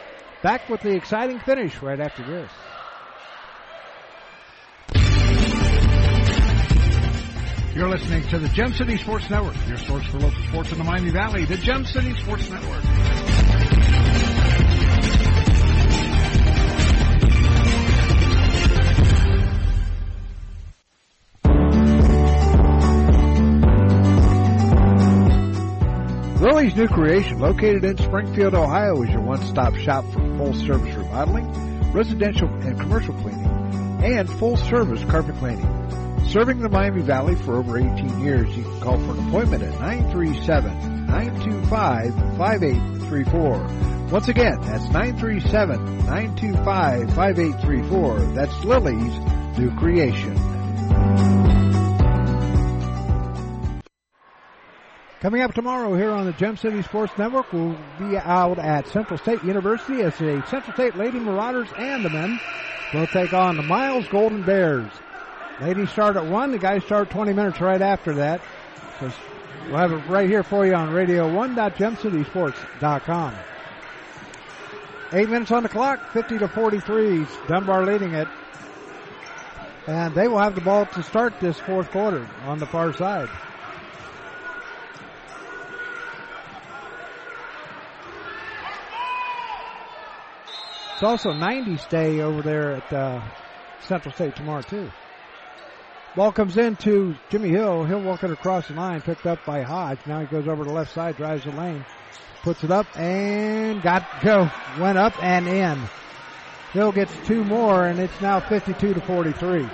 Speaker 1: Back with the exciting finish right after this.
Speaker 3: You're listening to the Gem City Sports Network, your source for local sports in the Miami Valley, the Gem City Sports Network. Willie's New Creation, located in Springfield, Ohio, is your one-stop shop for full-service remodeling, residential and commercial cleaning, and full-service carpet cleaning. Serving the Miami Valley for over 18 years, you can call for an appointment at 937-925-5834. Once again, that's 937-925-5834. That's Lily's New Creation.
Speaker 1: Coming up tomorrow here on the Gem City Sports Network, we'll be out at Central State University as the Central State Lady Marauders and the men will take on the Miles Golden Bears. Ladies start at 1, the guys start 20 minutes right after that. So we'll have it right here for you on radio1.gemcitysports.com. Eight minutes on the clock, 50 to 43. Dunbar leading it. And they will have the ball to start this fourth quarter on the far side. It's also 90s day over there at uh, Central State tomorrow too. Ball comes in to Jimmy Hill. He'll walk it across the line, picked up by Hodge. Now he goes over to the left side, drives the lane. Puts it up and got go. Went up and in. Hill gets two more and it's now 52 to 43.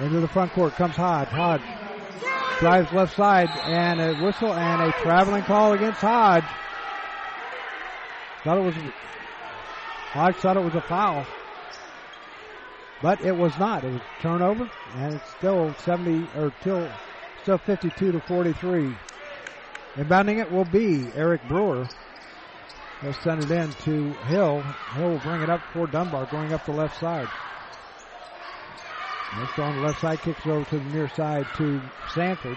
Speaker 1: Into the front court comes Hodge. Hodge drives left side and a whistle and a traveling call against Hodge. Thought it was Hodge thought it was a foul. But it was not. It was turnover and it's still 70 or till still 52 to 43. Inbounding it will be Eric Brewer. He'll send it in to Hill. Hill will bring it up for Dunbar going up the left side. Next on the left side, kicks over to the near side to Sanford.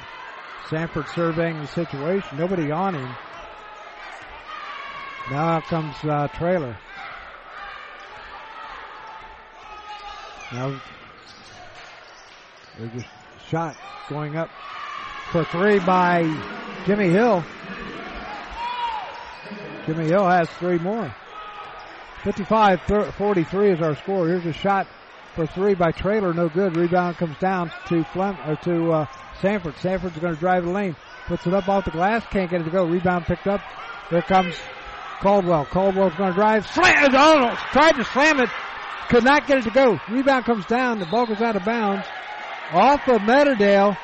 Speaker 1: Sanford surveying the situation. Nobody on him. Now comes uh, Trailer. Now there's a shot going up for three by Jimmy Hill. Jimmy Hill has three more. 55-43 is our score. Here's a shot for three by Trailer. No good. Rebound comes down to Flem or to uh, Sanford. Sanford's going to drive the lane. Puts it up off the glass. Can't get it to go. Rebound picked up. There comes Caldwell. Caldwell's going to drive. Slam. Oh, tried to slam it. Could not get it to go. Rebound comes down. The ball goes out of bounds. Off of Meadowdale.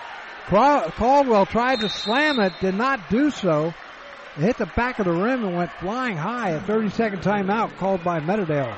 Speaker 1: Caldwell tried to slam it. Did not do so. It hit the back of the rim and went flying high. A 30 second timeout called by Meadowdale.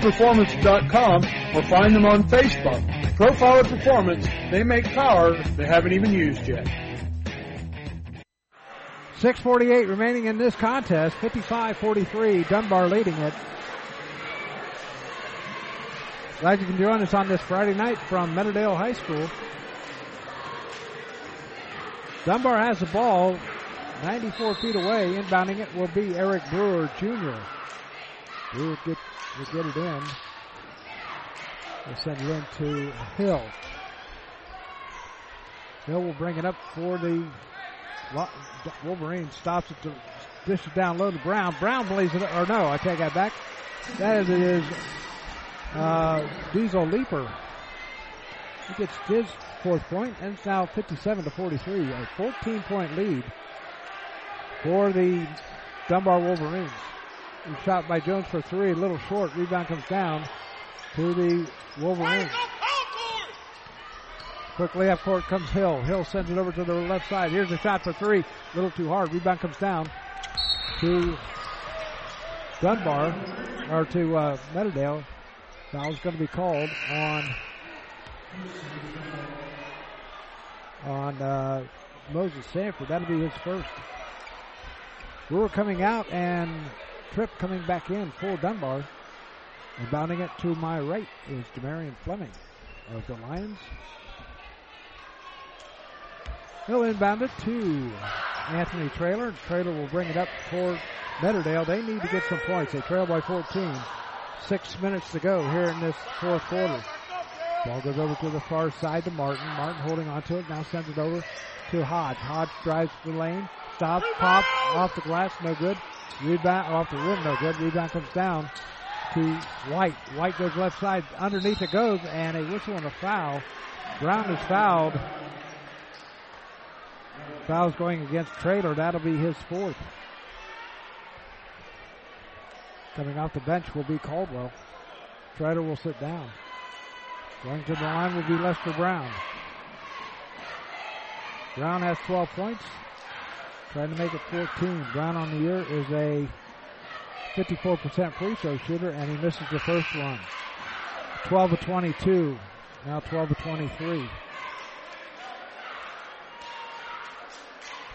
Speaker 2: profilerperformance.com or find them on Facebook. Profiler Performance, they make power they haven't even used yet.
Speaker 1: 6.48 remaining in this contest. 55-43, Dunbar leading it. Glad you can join us on this Friday night from Meadowdale High School. Dunbar has the ball 94 feet away. Inbounding it will be Eric Brewer Jr. Brewer get, will get it in. We'll send it in to Hill. Hill will bring it up for the Wolverine. Stops it to dish it down low to Brown. Brown believes it, or no, I take that back. That is uh, Diesel Leaper. He gets his fourth point, and it's now 57 to 43, a 14 point lead for the Dunbar Wolverines. Shot by Jones for three, a little short. Rebound comes down to the Wolverines. Quickly up court comes Hill. Hill sends it over to the left side. Here's a shot for three. A little too hard. Rebound comes down to Dunbar, or to uh, Meadowdale. Foul's going to be called on on uh, Moses Sanford. That'll be his first. Brewer coming out and Tripp coming back in for Dunbar. And bounding it to my right is Demarion Fleming of the Lions. He'll inbound it to Anthony Trailer. Trailer will bring it up for Meadowdale. They need to get some points. They trail by 14. Six minutes to go here in this fourth quarter. Ball goes over to the far side to Martin. Martin holding onto it. Now sends it over to Hodge. Hodge drives the lane. Stops. Pop. Off the glass. No good. Rebound. Off the rim. No good. Rebound comes down to White. White goes left side. Underneath it goes. And a whistle and a foul. Brown is fouled. Foul's going against Trailer. That'll be his fourth. Coming off the bench will be Caldwell. Trailer will sit down. Going to the line will be Lester Brown. Brown has 12 points. Trying to make it 14. Brown on the year is a 54% free throw shooter, and he misses the first one. 12 of 22. Now 12 of 23.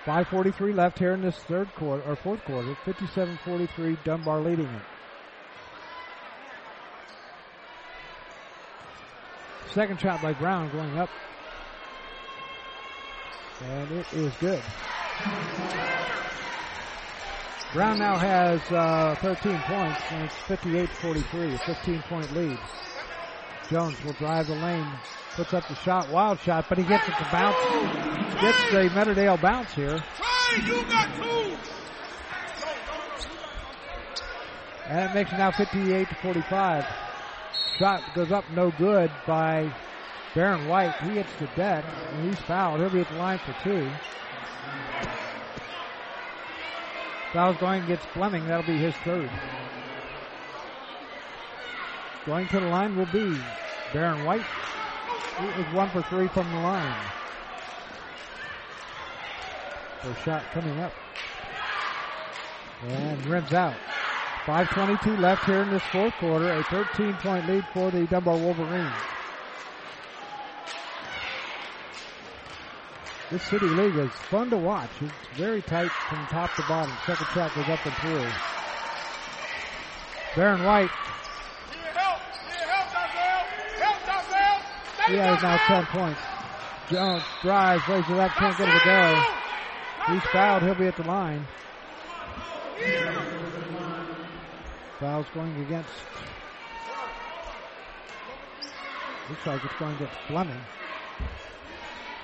Speaker 1: 5.43 left here in this third quarter, or fourth quarter. 57-43, Dunbar leading it. Second shot by Brown going up. And it is good. Brown now has uh, 13 points, and it's 58-43, a 15-point lead. Jones will drive the lane, puts up the shot, wild shot, but he gets it to bounce. Gets the Meadowdale bounce here. And it makes it now 58 to 45. Shot goes up no good by Baron White. He hits the deck and he's fouled. He'll be at the line for two. Foul's going against Fleming. That'll be his third. Going to the line will be Baron White. He is one for three from the line. First shot coming up. And rims out. 5.22 left here in this fourth quarter. A 13 point lead for the Dunbar Wolverines. This city league is fun to watch. It's very tight from top to bottom. Second shot goes up and through. Baron White. He has now 10 points. Jones drives, lays it up, can't get it to go. He's fouled. He'll be at the line. Foul's going against. Looks like it's going against Fleming.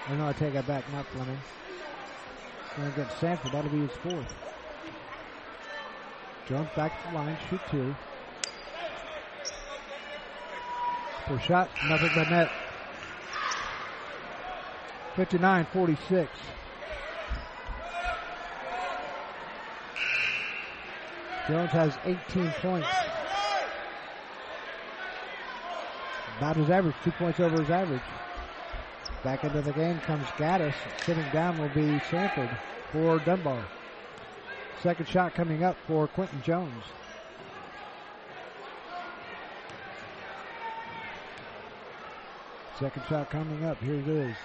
Speaker 1: Oh no, I take that back, not Fleming. Going against Sanford. That'll be his fourth. Jones back to the line, shoot two. For shot, nothing but net. 59-46. Jones has 18 points. About his average, two points over his average. Back into the game comes Gaddis. Sitting down will be Sanford for Dunbar. Second shot coming up for Quentin Jones. Second shot coming up. Here it is.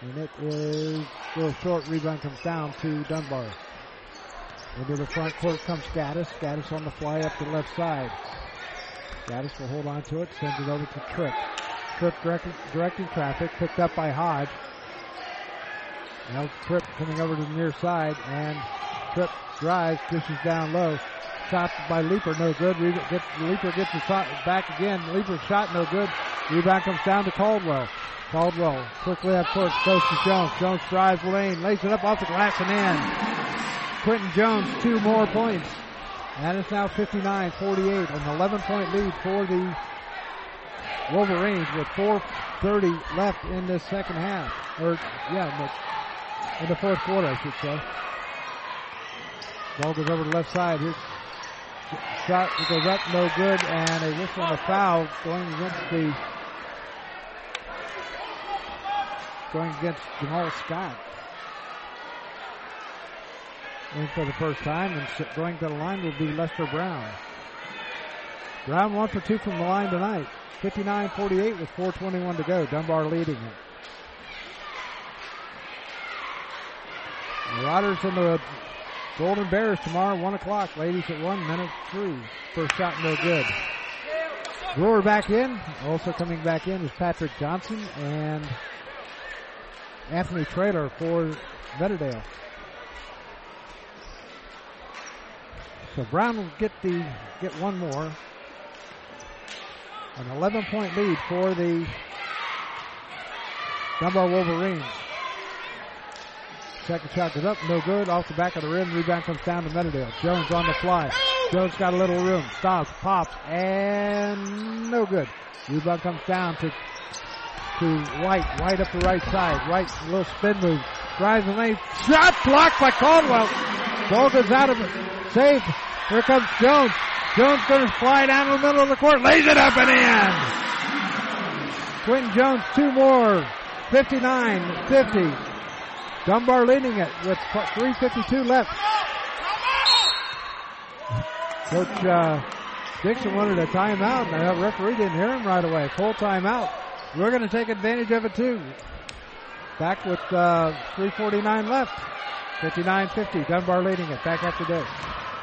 Speaker 1: And it is a little short. Rebound comes down to Dunbar. Into the front court comes Gaddis. Gaddis on the fly up the left side. Gaddis will hold on to it, sends it over to Tripp. Tripp directing, directing traffic, picked up by Hodge. Now Tripp coming over to the near side, and Tripp drives, dishes down low. Shot by Leaper, no good. Re- get, Leaper gets the shot back again. Leaper's shot, no good. Rebound comes down to Caldwell. Caldwell quickly up court, goes to Jones. Jones drives lane, lays it up off the glass and in. Quentin Jones, two more points. And it's now 59-48, an 11 point lead for the Wolverines with 4.30 left in this second half. Or, yeah, in the, in the fourth quarter, I should say. Ball goes over the left side. Here's shot it goes up, no good, and a whistle and a foul going against the going against Jamal Scott. In for the first time, and going to the line will be Lester Brown. Brown one for two from the line tonight. 59-48 with 4.21 to go. Dunbar leading it. Marauders and the Golden Bears tomorrow, 1 o'clock. Ladies at 1, men at 3. First shot, no good. Brewer back in. Also coming back in is Patrick Johnson and Anthony Trailer for Meadowdale. So Brown will get the get one more. An 11 point lead for the Dunbar Wolverines. Second shot goes up, no good. Off the back of the rim, rebound comes down to Meadowdale. Jones on the fly. Jones got a little room, stops, pops, and no good. Rebound comes down to to White. White up the right side. White, little spin move. Drives the lane. Shot blocked by Caldwell. Ball goes out of it. Saved. Here comes Jones. Jones going to fly down the middle of the court. Lays it up and in. Quentin Jones, two more. 59-50. Dunbar leading it with 3.52 left. Coach uh, Dixon wanted a timeout, and the referee didn't hear him right away. Full timeout. We're going to take advantage of it too. Back with uh, 3.49 left. 59-50. Dunbar leading it. Back after this.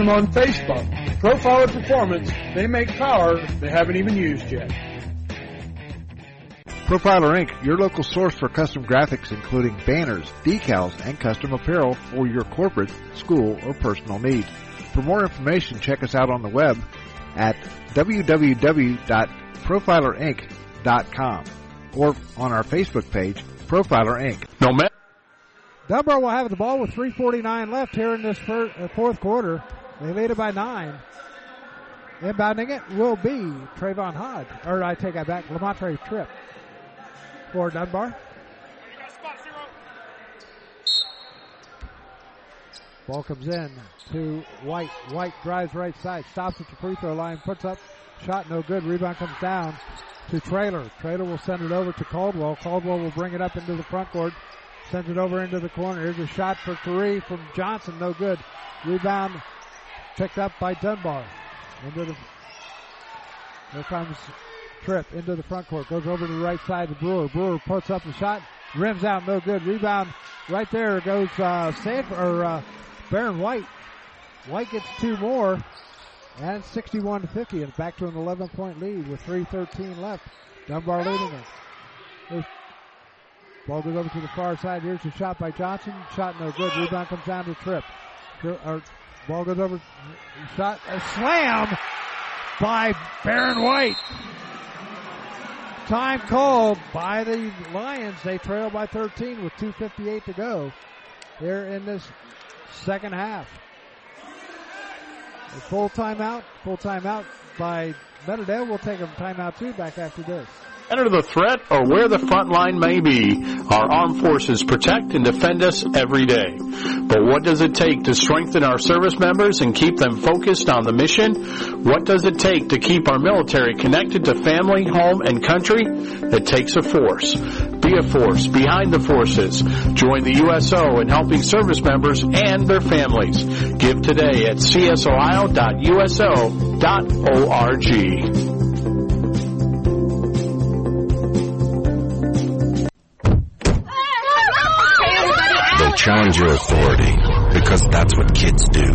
Speaker 2: them on Facebook. Profiler Performance, they make power they haven't even used yet.
Speaker 3: Profiler Inc., your local source for custom graphics including banners, decals, and custom apparel for your corporate, school, or personal needs. For more information, check us out on the web at www.profilerinc.com or on our Facebook page, Profiler Inc.
Speaker 11: No matter.
Speaker 1: Dunbar will have the ball with 3.49 left here in this first, uh, fourth quarter. They lead it by nine. Inbounding it will be Trayvon Hodge. Or I take that back, Lamontre Tripp for Dunbar. Ball comes in to White. White drives right side, stops at the free throw line, puts up, shot no good. Rebound comes down to Trailer. Trailer will send it over to Caldwell. Caldwell will bring it up into the front court, sends it over into the corner. Here's a shot for three from Johnson, no good. Rebound picked up by Dunbar. Into the here comes Tripp into the front court, goes over to the right side to Brewer. Brewer puts up the shot, rims out, no good. Rebound right there goes uh, Sanford or uh, Baron White. White gets two more, and 61 to 50, and back to an 11 point lead with 3:13 left. Dunbar leading it. Ball goes over to the far side. Here's a shot by Johnson. Shot no good. Rebound comes down to Tripp. Or ball goes over. Shot a slam by Baron White. Time called by the Lions. They trail by 13 with 2.58 to go here in this second half. A full timeout, full timeout by Meadowdale. We'll take a timeout too back after this.
Speaker 11: Enter the threat or where the front line may be, our armed forces protect and defend us every day. But what does it take to strengthen our service members and keep them focused on the mission? What does it take to keep our military connected to family, home, and country? It takes a force. Be a force behind the forces. Join the USO in helping service members and their families. Give today at csohio.uso.org.
Speaker 5: Challenge your authority because that's what kids do.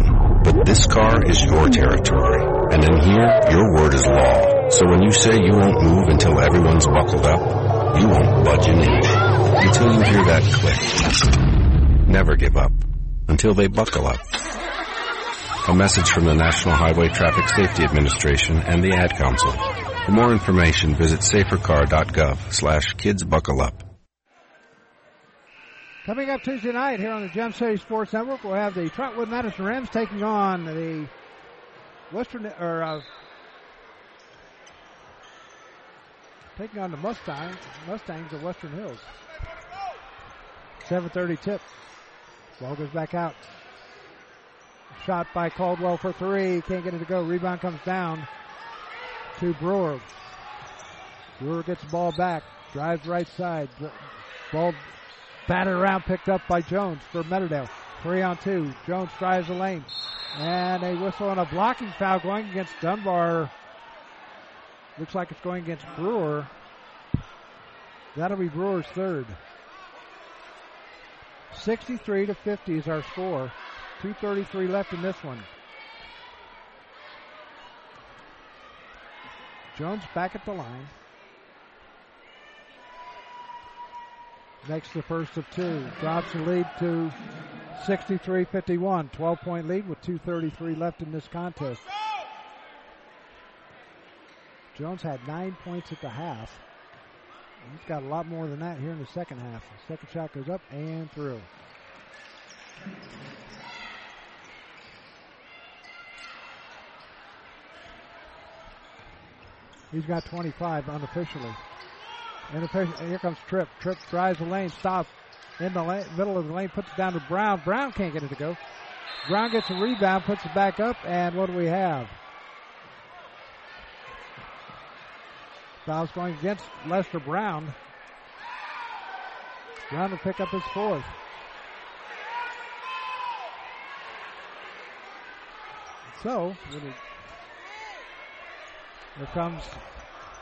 Speaker 5: But this car is your territory. And in here, your word is law. So when you say you won't move until everyone's buckled up, you won't budge an inch until you hear that click. Never give up until they buckle up. A message from the National Highway Traffic Safety Administration and the Ad Council. For more information, visit safercar.gov slash kids buckle up.
Speaker 1: Coming up Tuesday night here on the Gem City Sports Network, we'll have the Trotwood Madison Rams taking on the Western or uh, taking on the Mustangs, Mustangs of Western Hills. 7:30 tip. Ball goes back out. Shot by Caldwell for three. Can't get it to go. Rebound comes down to Brewer. Brewer gets the ball back. Drives right side. Ball batted around, picked up by Jones for Meadowdale. Three on two. Jones drives the lane. And a whistle and a blocking foul going against Dunbar. Looks like it's going against Brewer. That'll be Brewer's third. 63 to 50 is our score. 2.33 left in this one. Jones back at the line. Makes the first of two. Drops the lead to 63-51. 12 point lead with 2.33 left in this contest. Jones had nine points at the half. He's got a lot more than that here in the second half. The second shot goes up and through. He's got 25 unofficially. Here comes Tripp. Tripp drives the lane, stops in the middle of the lane, puts it down to Brown. Brown can't get it to go. Brown gets a rebound, puts it back up, and what do we have? Foul's going against Lester Brown. Brown to pick up his fourth. So, here comes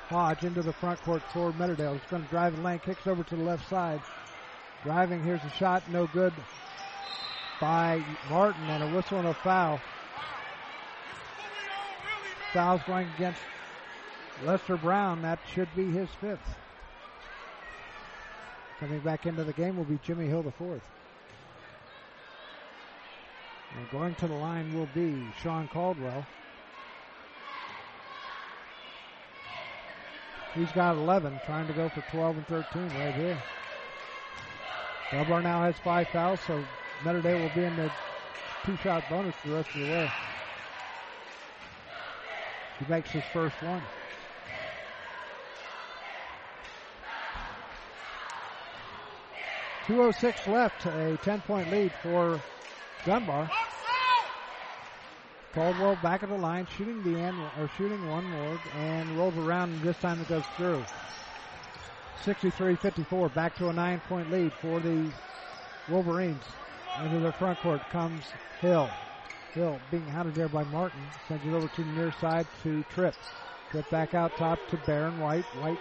Speaker 1: Hodge into the front court for Meadowdale. He's going to drive the lane, kicks over to the left side. Driving, here's a shot, no good by Martin, and a whistle and a foul. Foul's going against Lester Brown. That should be his fifth. Coming back into the game will be Jimmy Hill the fourth. And going to the line will be Sean Caldwell. He's got 11, trying to go for 12 and 13 right here. Dunbar now has five fouls, so Meadowdale will be in the two-shot bonus the rest of the way. He makes his first one. Two oh six left, a ten point lead for Dunbar. Caldwell back at the line, shooting the end or shooting one more, and rolls around, and this time it goes through. 63-54, back to a nine-point lead for the Wolverines. Into their front court comes Hill. Hill being hounded there by Martin. Sends it over to the near side to Tripp. Tripp back out top to Baron White. White.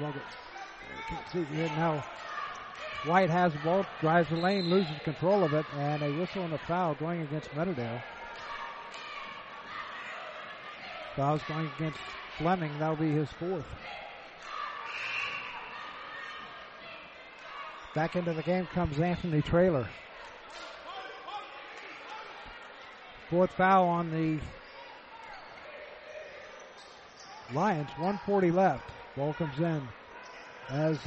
Speaker 1: Oh. Uh, I can't see now. White has the ball, drives the lane, loses control of it, and a whistle and a foul going against Meadowdale. Foul's going against Fleming. That'll be his fourth. Back into the game comes Anthony Trailer. Fourth foul on the Lions. 140 left. Ball comes in as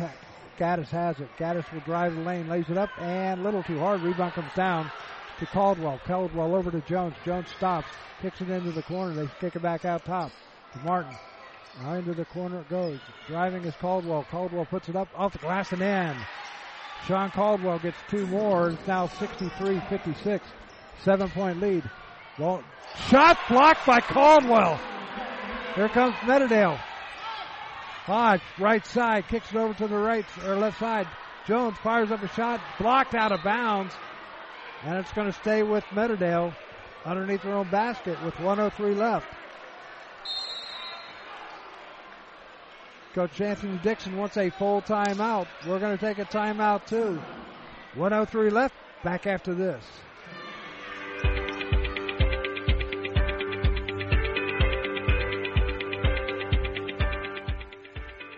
Speaker 1: Gaddis has it. Gaddis will drive the lane, lays it up, and a little too hard. Rebound comes down to Caldwell. Caldwell over to Jones. Jones stops, kicks it into the corner. They kick it back out top to Martin. Now into the corner it goes. Driving is Caldwell. Caldwell puts it up off the glass and in. Sean Caldwell gets two more. It's now 63-56. Seven point lead. Well, shot blocked by Caldwell. Here comes Meadowdale. Hodge, right side, kicks it over to the right or left side. Jones fires up a shot, blocked out of bounds, and it's going to stay with Meadowdale underneath their own basket with 103 left. Coach Anthony Dixon wants a full timeout. We're going to take a timeout too. 103 left. Back after this.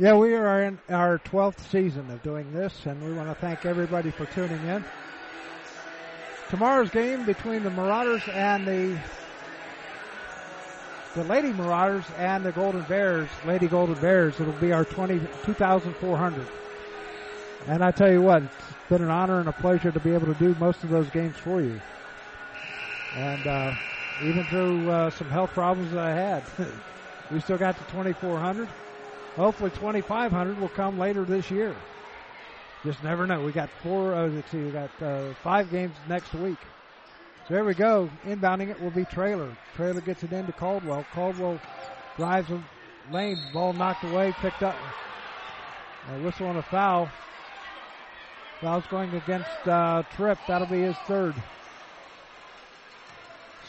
Speaker 1: Yeah, we are in our 12th season of doing this, and we want to thank everybody for tuning in. Tomorrow's game between the Marauders and the the Lady Marauders and the Golden Bears, Lady Golden Bears, it'll be our 20, 2,400. And I tell you what, it's been an honor and a pleasure to be able to do most of those games for you. And uh, even through uh, some health problems that I had, we still got to 2,400. Hopefully 2,500 will come later this year. Just never know. We got four, uh, let's we got uh, five games next week. So there we go. Inbounding it will be Trailer. Trailer gets it into Caldwell. Caldwell drives a lane. Ball knocked away, picked up. A whistle on a foul. Foul's going against uh, Tripp. That'll be his third.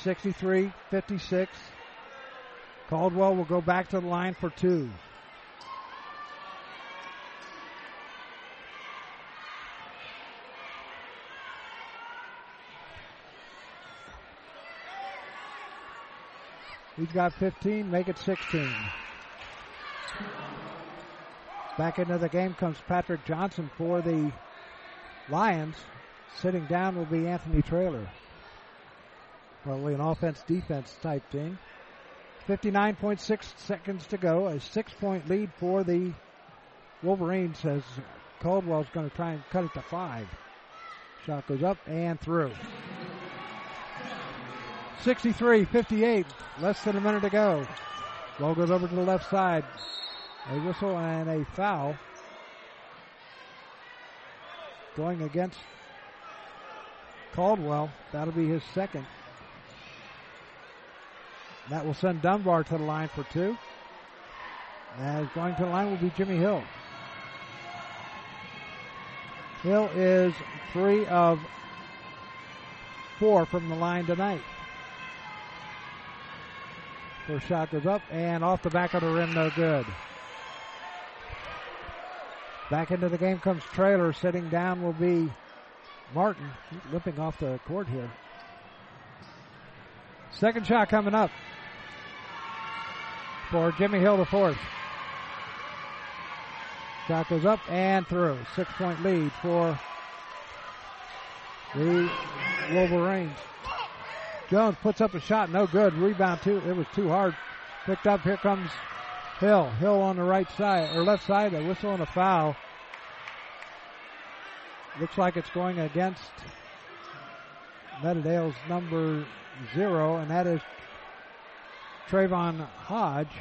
Speaker 1: 63-56. Caldwell will go back to the line for two. He's got 15, make it 16. Back into the game comes Patrick Johnson for the Lions. Sitting down will be Anthony Trailer. Probably an offense defense type thing. 59.6 seconds to go. A six point lead for the Wolverines as Caldwell's going to try and cut it to five. Shot goes up and through. 63 58. Less than a minute to go. Ball goes over to the left side. A whistle and a foul. Going against Caldwell. That'll be his second. That will send Dunbar to the line for two. As going to the line will be Jimmy Hill. Hill is three of four from the line tonight. First shot goes up and off the back of the rim, no good. Back into the game comes Trailer. Sitting down will be Martin. Limping off the court here. Second shot coming up for Jimmy Hill, the fourth. Shot goes up and through. Six point lead for the Wolverines. Jones puts up a shot, no good. Rebound too. It was too hard. Picked up. Here comes Hill. Hill on the right side or left side. A whistle and a foul. Looks like it's going against Meadowdale's number zero, and that is Trayvon Hodge,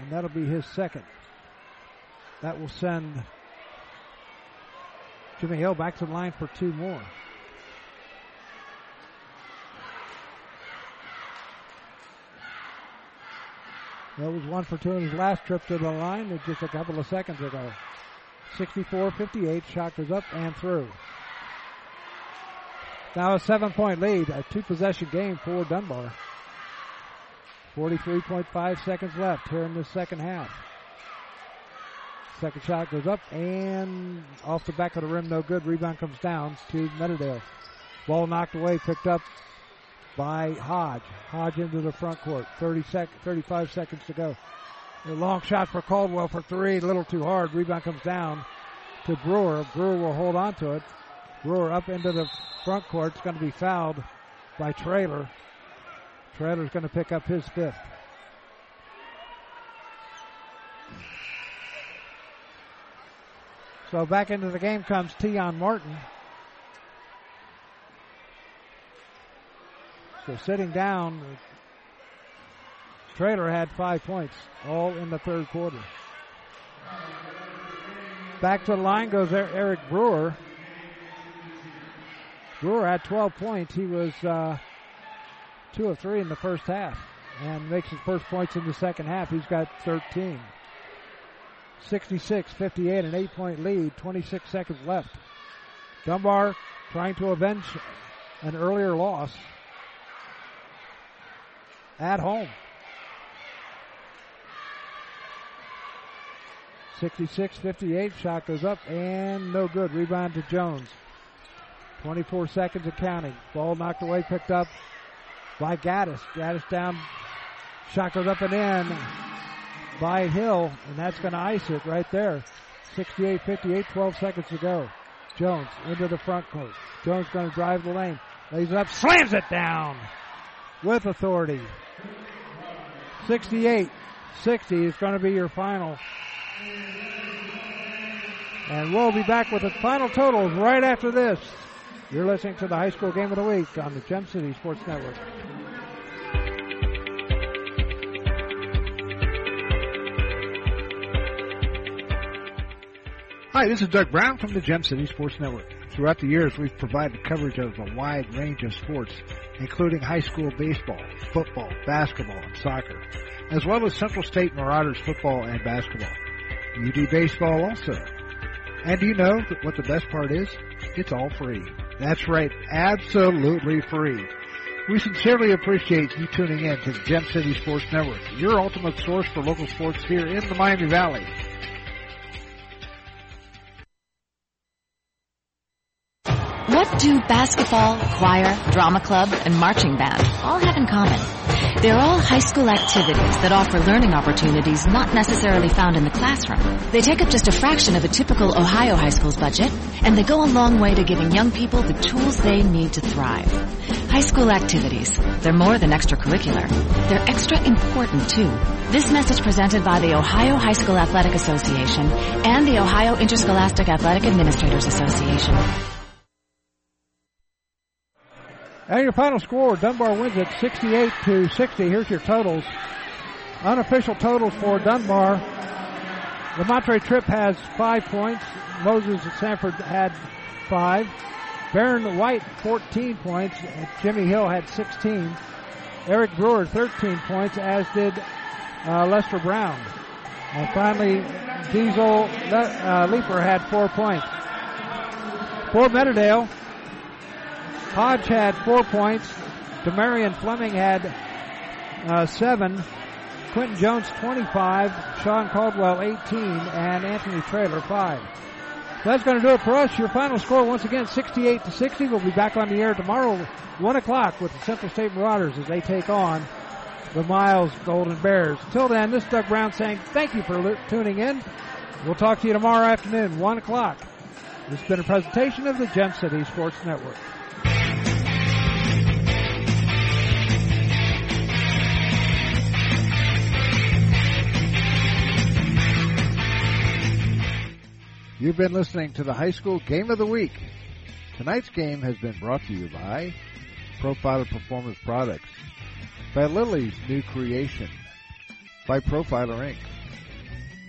Speaker 1: and that'll be his second. That will send Jimmy Hill back to the line for two more. That was one for two in his last trip to the line just a couple of seconds ago. 64-58, shot goes up and through. Now a seven point lead, a two possession game for Dunbar. 43.5 seconds left here in the second half. Second shot goes up and off the back of the rim, no good. Rebound comes down to Meadowdale. Ball knocked away, picked up by Hodge. Hodge into the front court. 30 sec- 35 seconds to go. A long shot for Caldwell for three, a little too hard. Rebound comes down to Brewer. Brewer will hold on to it. Brewer up into the front court. It's going to be fouled by Trailer. Trailer's going to pick up his fifth. So back into the game comes Tion Martin. So sitting down, Trailer had five points, all in the third quarter. Back to the line goes Eric Brewer. Brewer had 12 points. He was uh, two of three in the first half and makes his first points in the second half. He's got 13. 66 58, an eight point lead, 26 seconds left. Dunbar trying to avenge an earlier loss at home. 66 58, shot goes up and no good. Rebound to Jones. 24 seconds of counting. Ball knocked away, picked up by Gaddis. Gaddis down. Shot goes up and in by Hill, and that's going to ice it right there. 68 58, 12 seconds to go. Jones into the front court. Jones going to drive the lane. Lays it up, slams it down with authority. 68 60 is going to be your final. And we'll be back with the final totals right after this. You're listening to the high school game of the week on the Gem City Sports Network.
Speaker 3: Hi, this is Doug Brown from the Gem City Sports Network. Throughout the years, we've provided coverage of a wide range of sports, including high school baseball, football, basketball, and soccer, as well as Central State Marauders football and basketball. UD baseball also. And do you know what the best part is? It's all free. That's right, absolutely free. We sincerely appreciate you tuning in to the Gem City Sports Network, your ultimate source for local sports here in the Miami Valley.
Speaker 12: Do basketball, choir, drama club, and marching band all have in common? They're all high school activities that offer learning opportunities not necessarily found in the classroom. They take up just a fraction of a typical Ohio high school's budget, and they go a long way to giving young people the tools they need to thrive. High school activities, they're more than extracurricular. They're extra important too. This message presented by the Ohio High School Athletic Association and the Ohio Interscholastic Athletic Administrators Association.
Speaker 1: And your final score, Dunbar wins it 68 to 60. Here's your totals. Unofficial totals for Dunbar. The Monterey Tripp has five points. Moses at Sanford had five. Baron White, 14 points. Jimmy Hill had 16. Eric Brewer, 13 points, as did uh, Lester Brown. And finally, Diesel uh, Leaper had four points. For Meadowdale, Hodge had four points. Demarion Fleming had uh, seven. Quentin Jones 25. Sean Caldwell 18. And Anthony Trailer 5. That's going to do it for us. Your final score once again 68 to 60. We'll be back on the air tomorrow 1 o'clock with the Central State Marauders as they take on the Miles Golden Bears. Until then, this is Doug Brown saying thank you for tuning in. We'll talk to you tomorrow afternoon, 1 o'clock. This has been a presentation of the Gem City Sports Network.
Speaker 3: You've been listening to the High School Game of the Week. Tonight's game has been brought to you by Profiler Performance Products, by Lily's New Creation, by Profiler Inc.,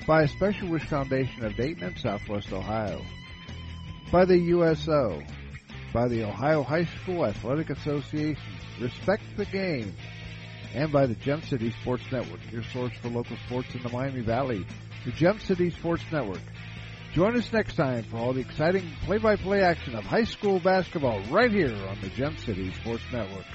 Speaker 3: by a Special Wish Foundation of Dayton and Southwest Ohio, by the USO, by the Ohio High School Athletic Association, Respect the Game, and by the Gem City Sports Network, your source for local sports in the Miami Valley, the Gem City Sports Network. Join us next time for all the exciting play-by-play action of high school basketball right here on the Gem City Sports Network.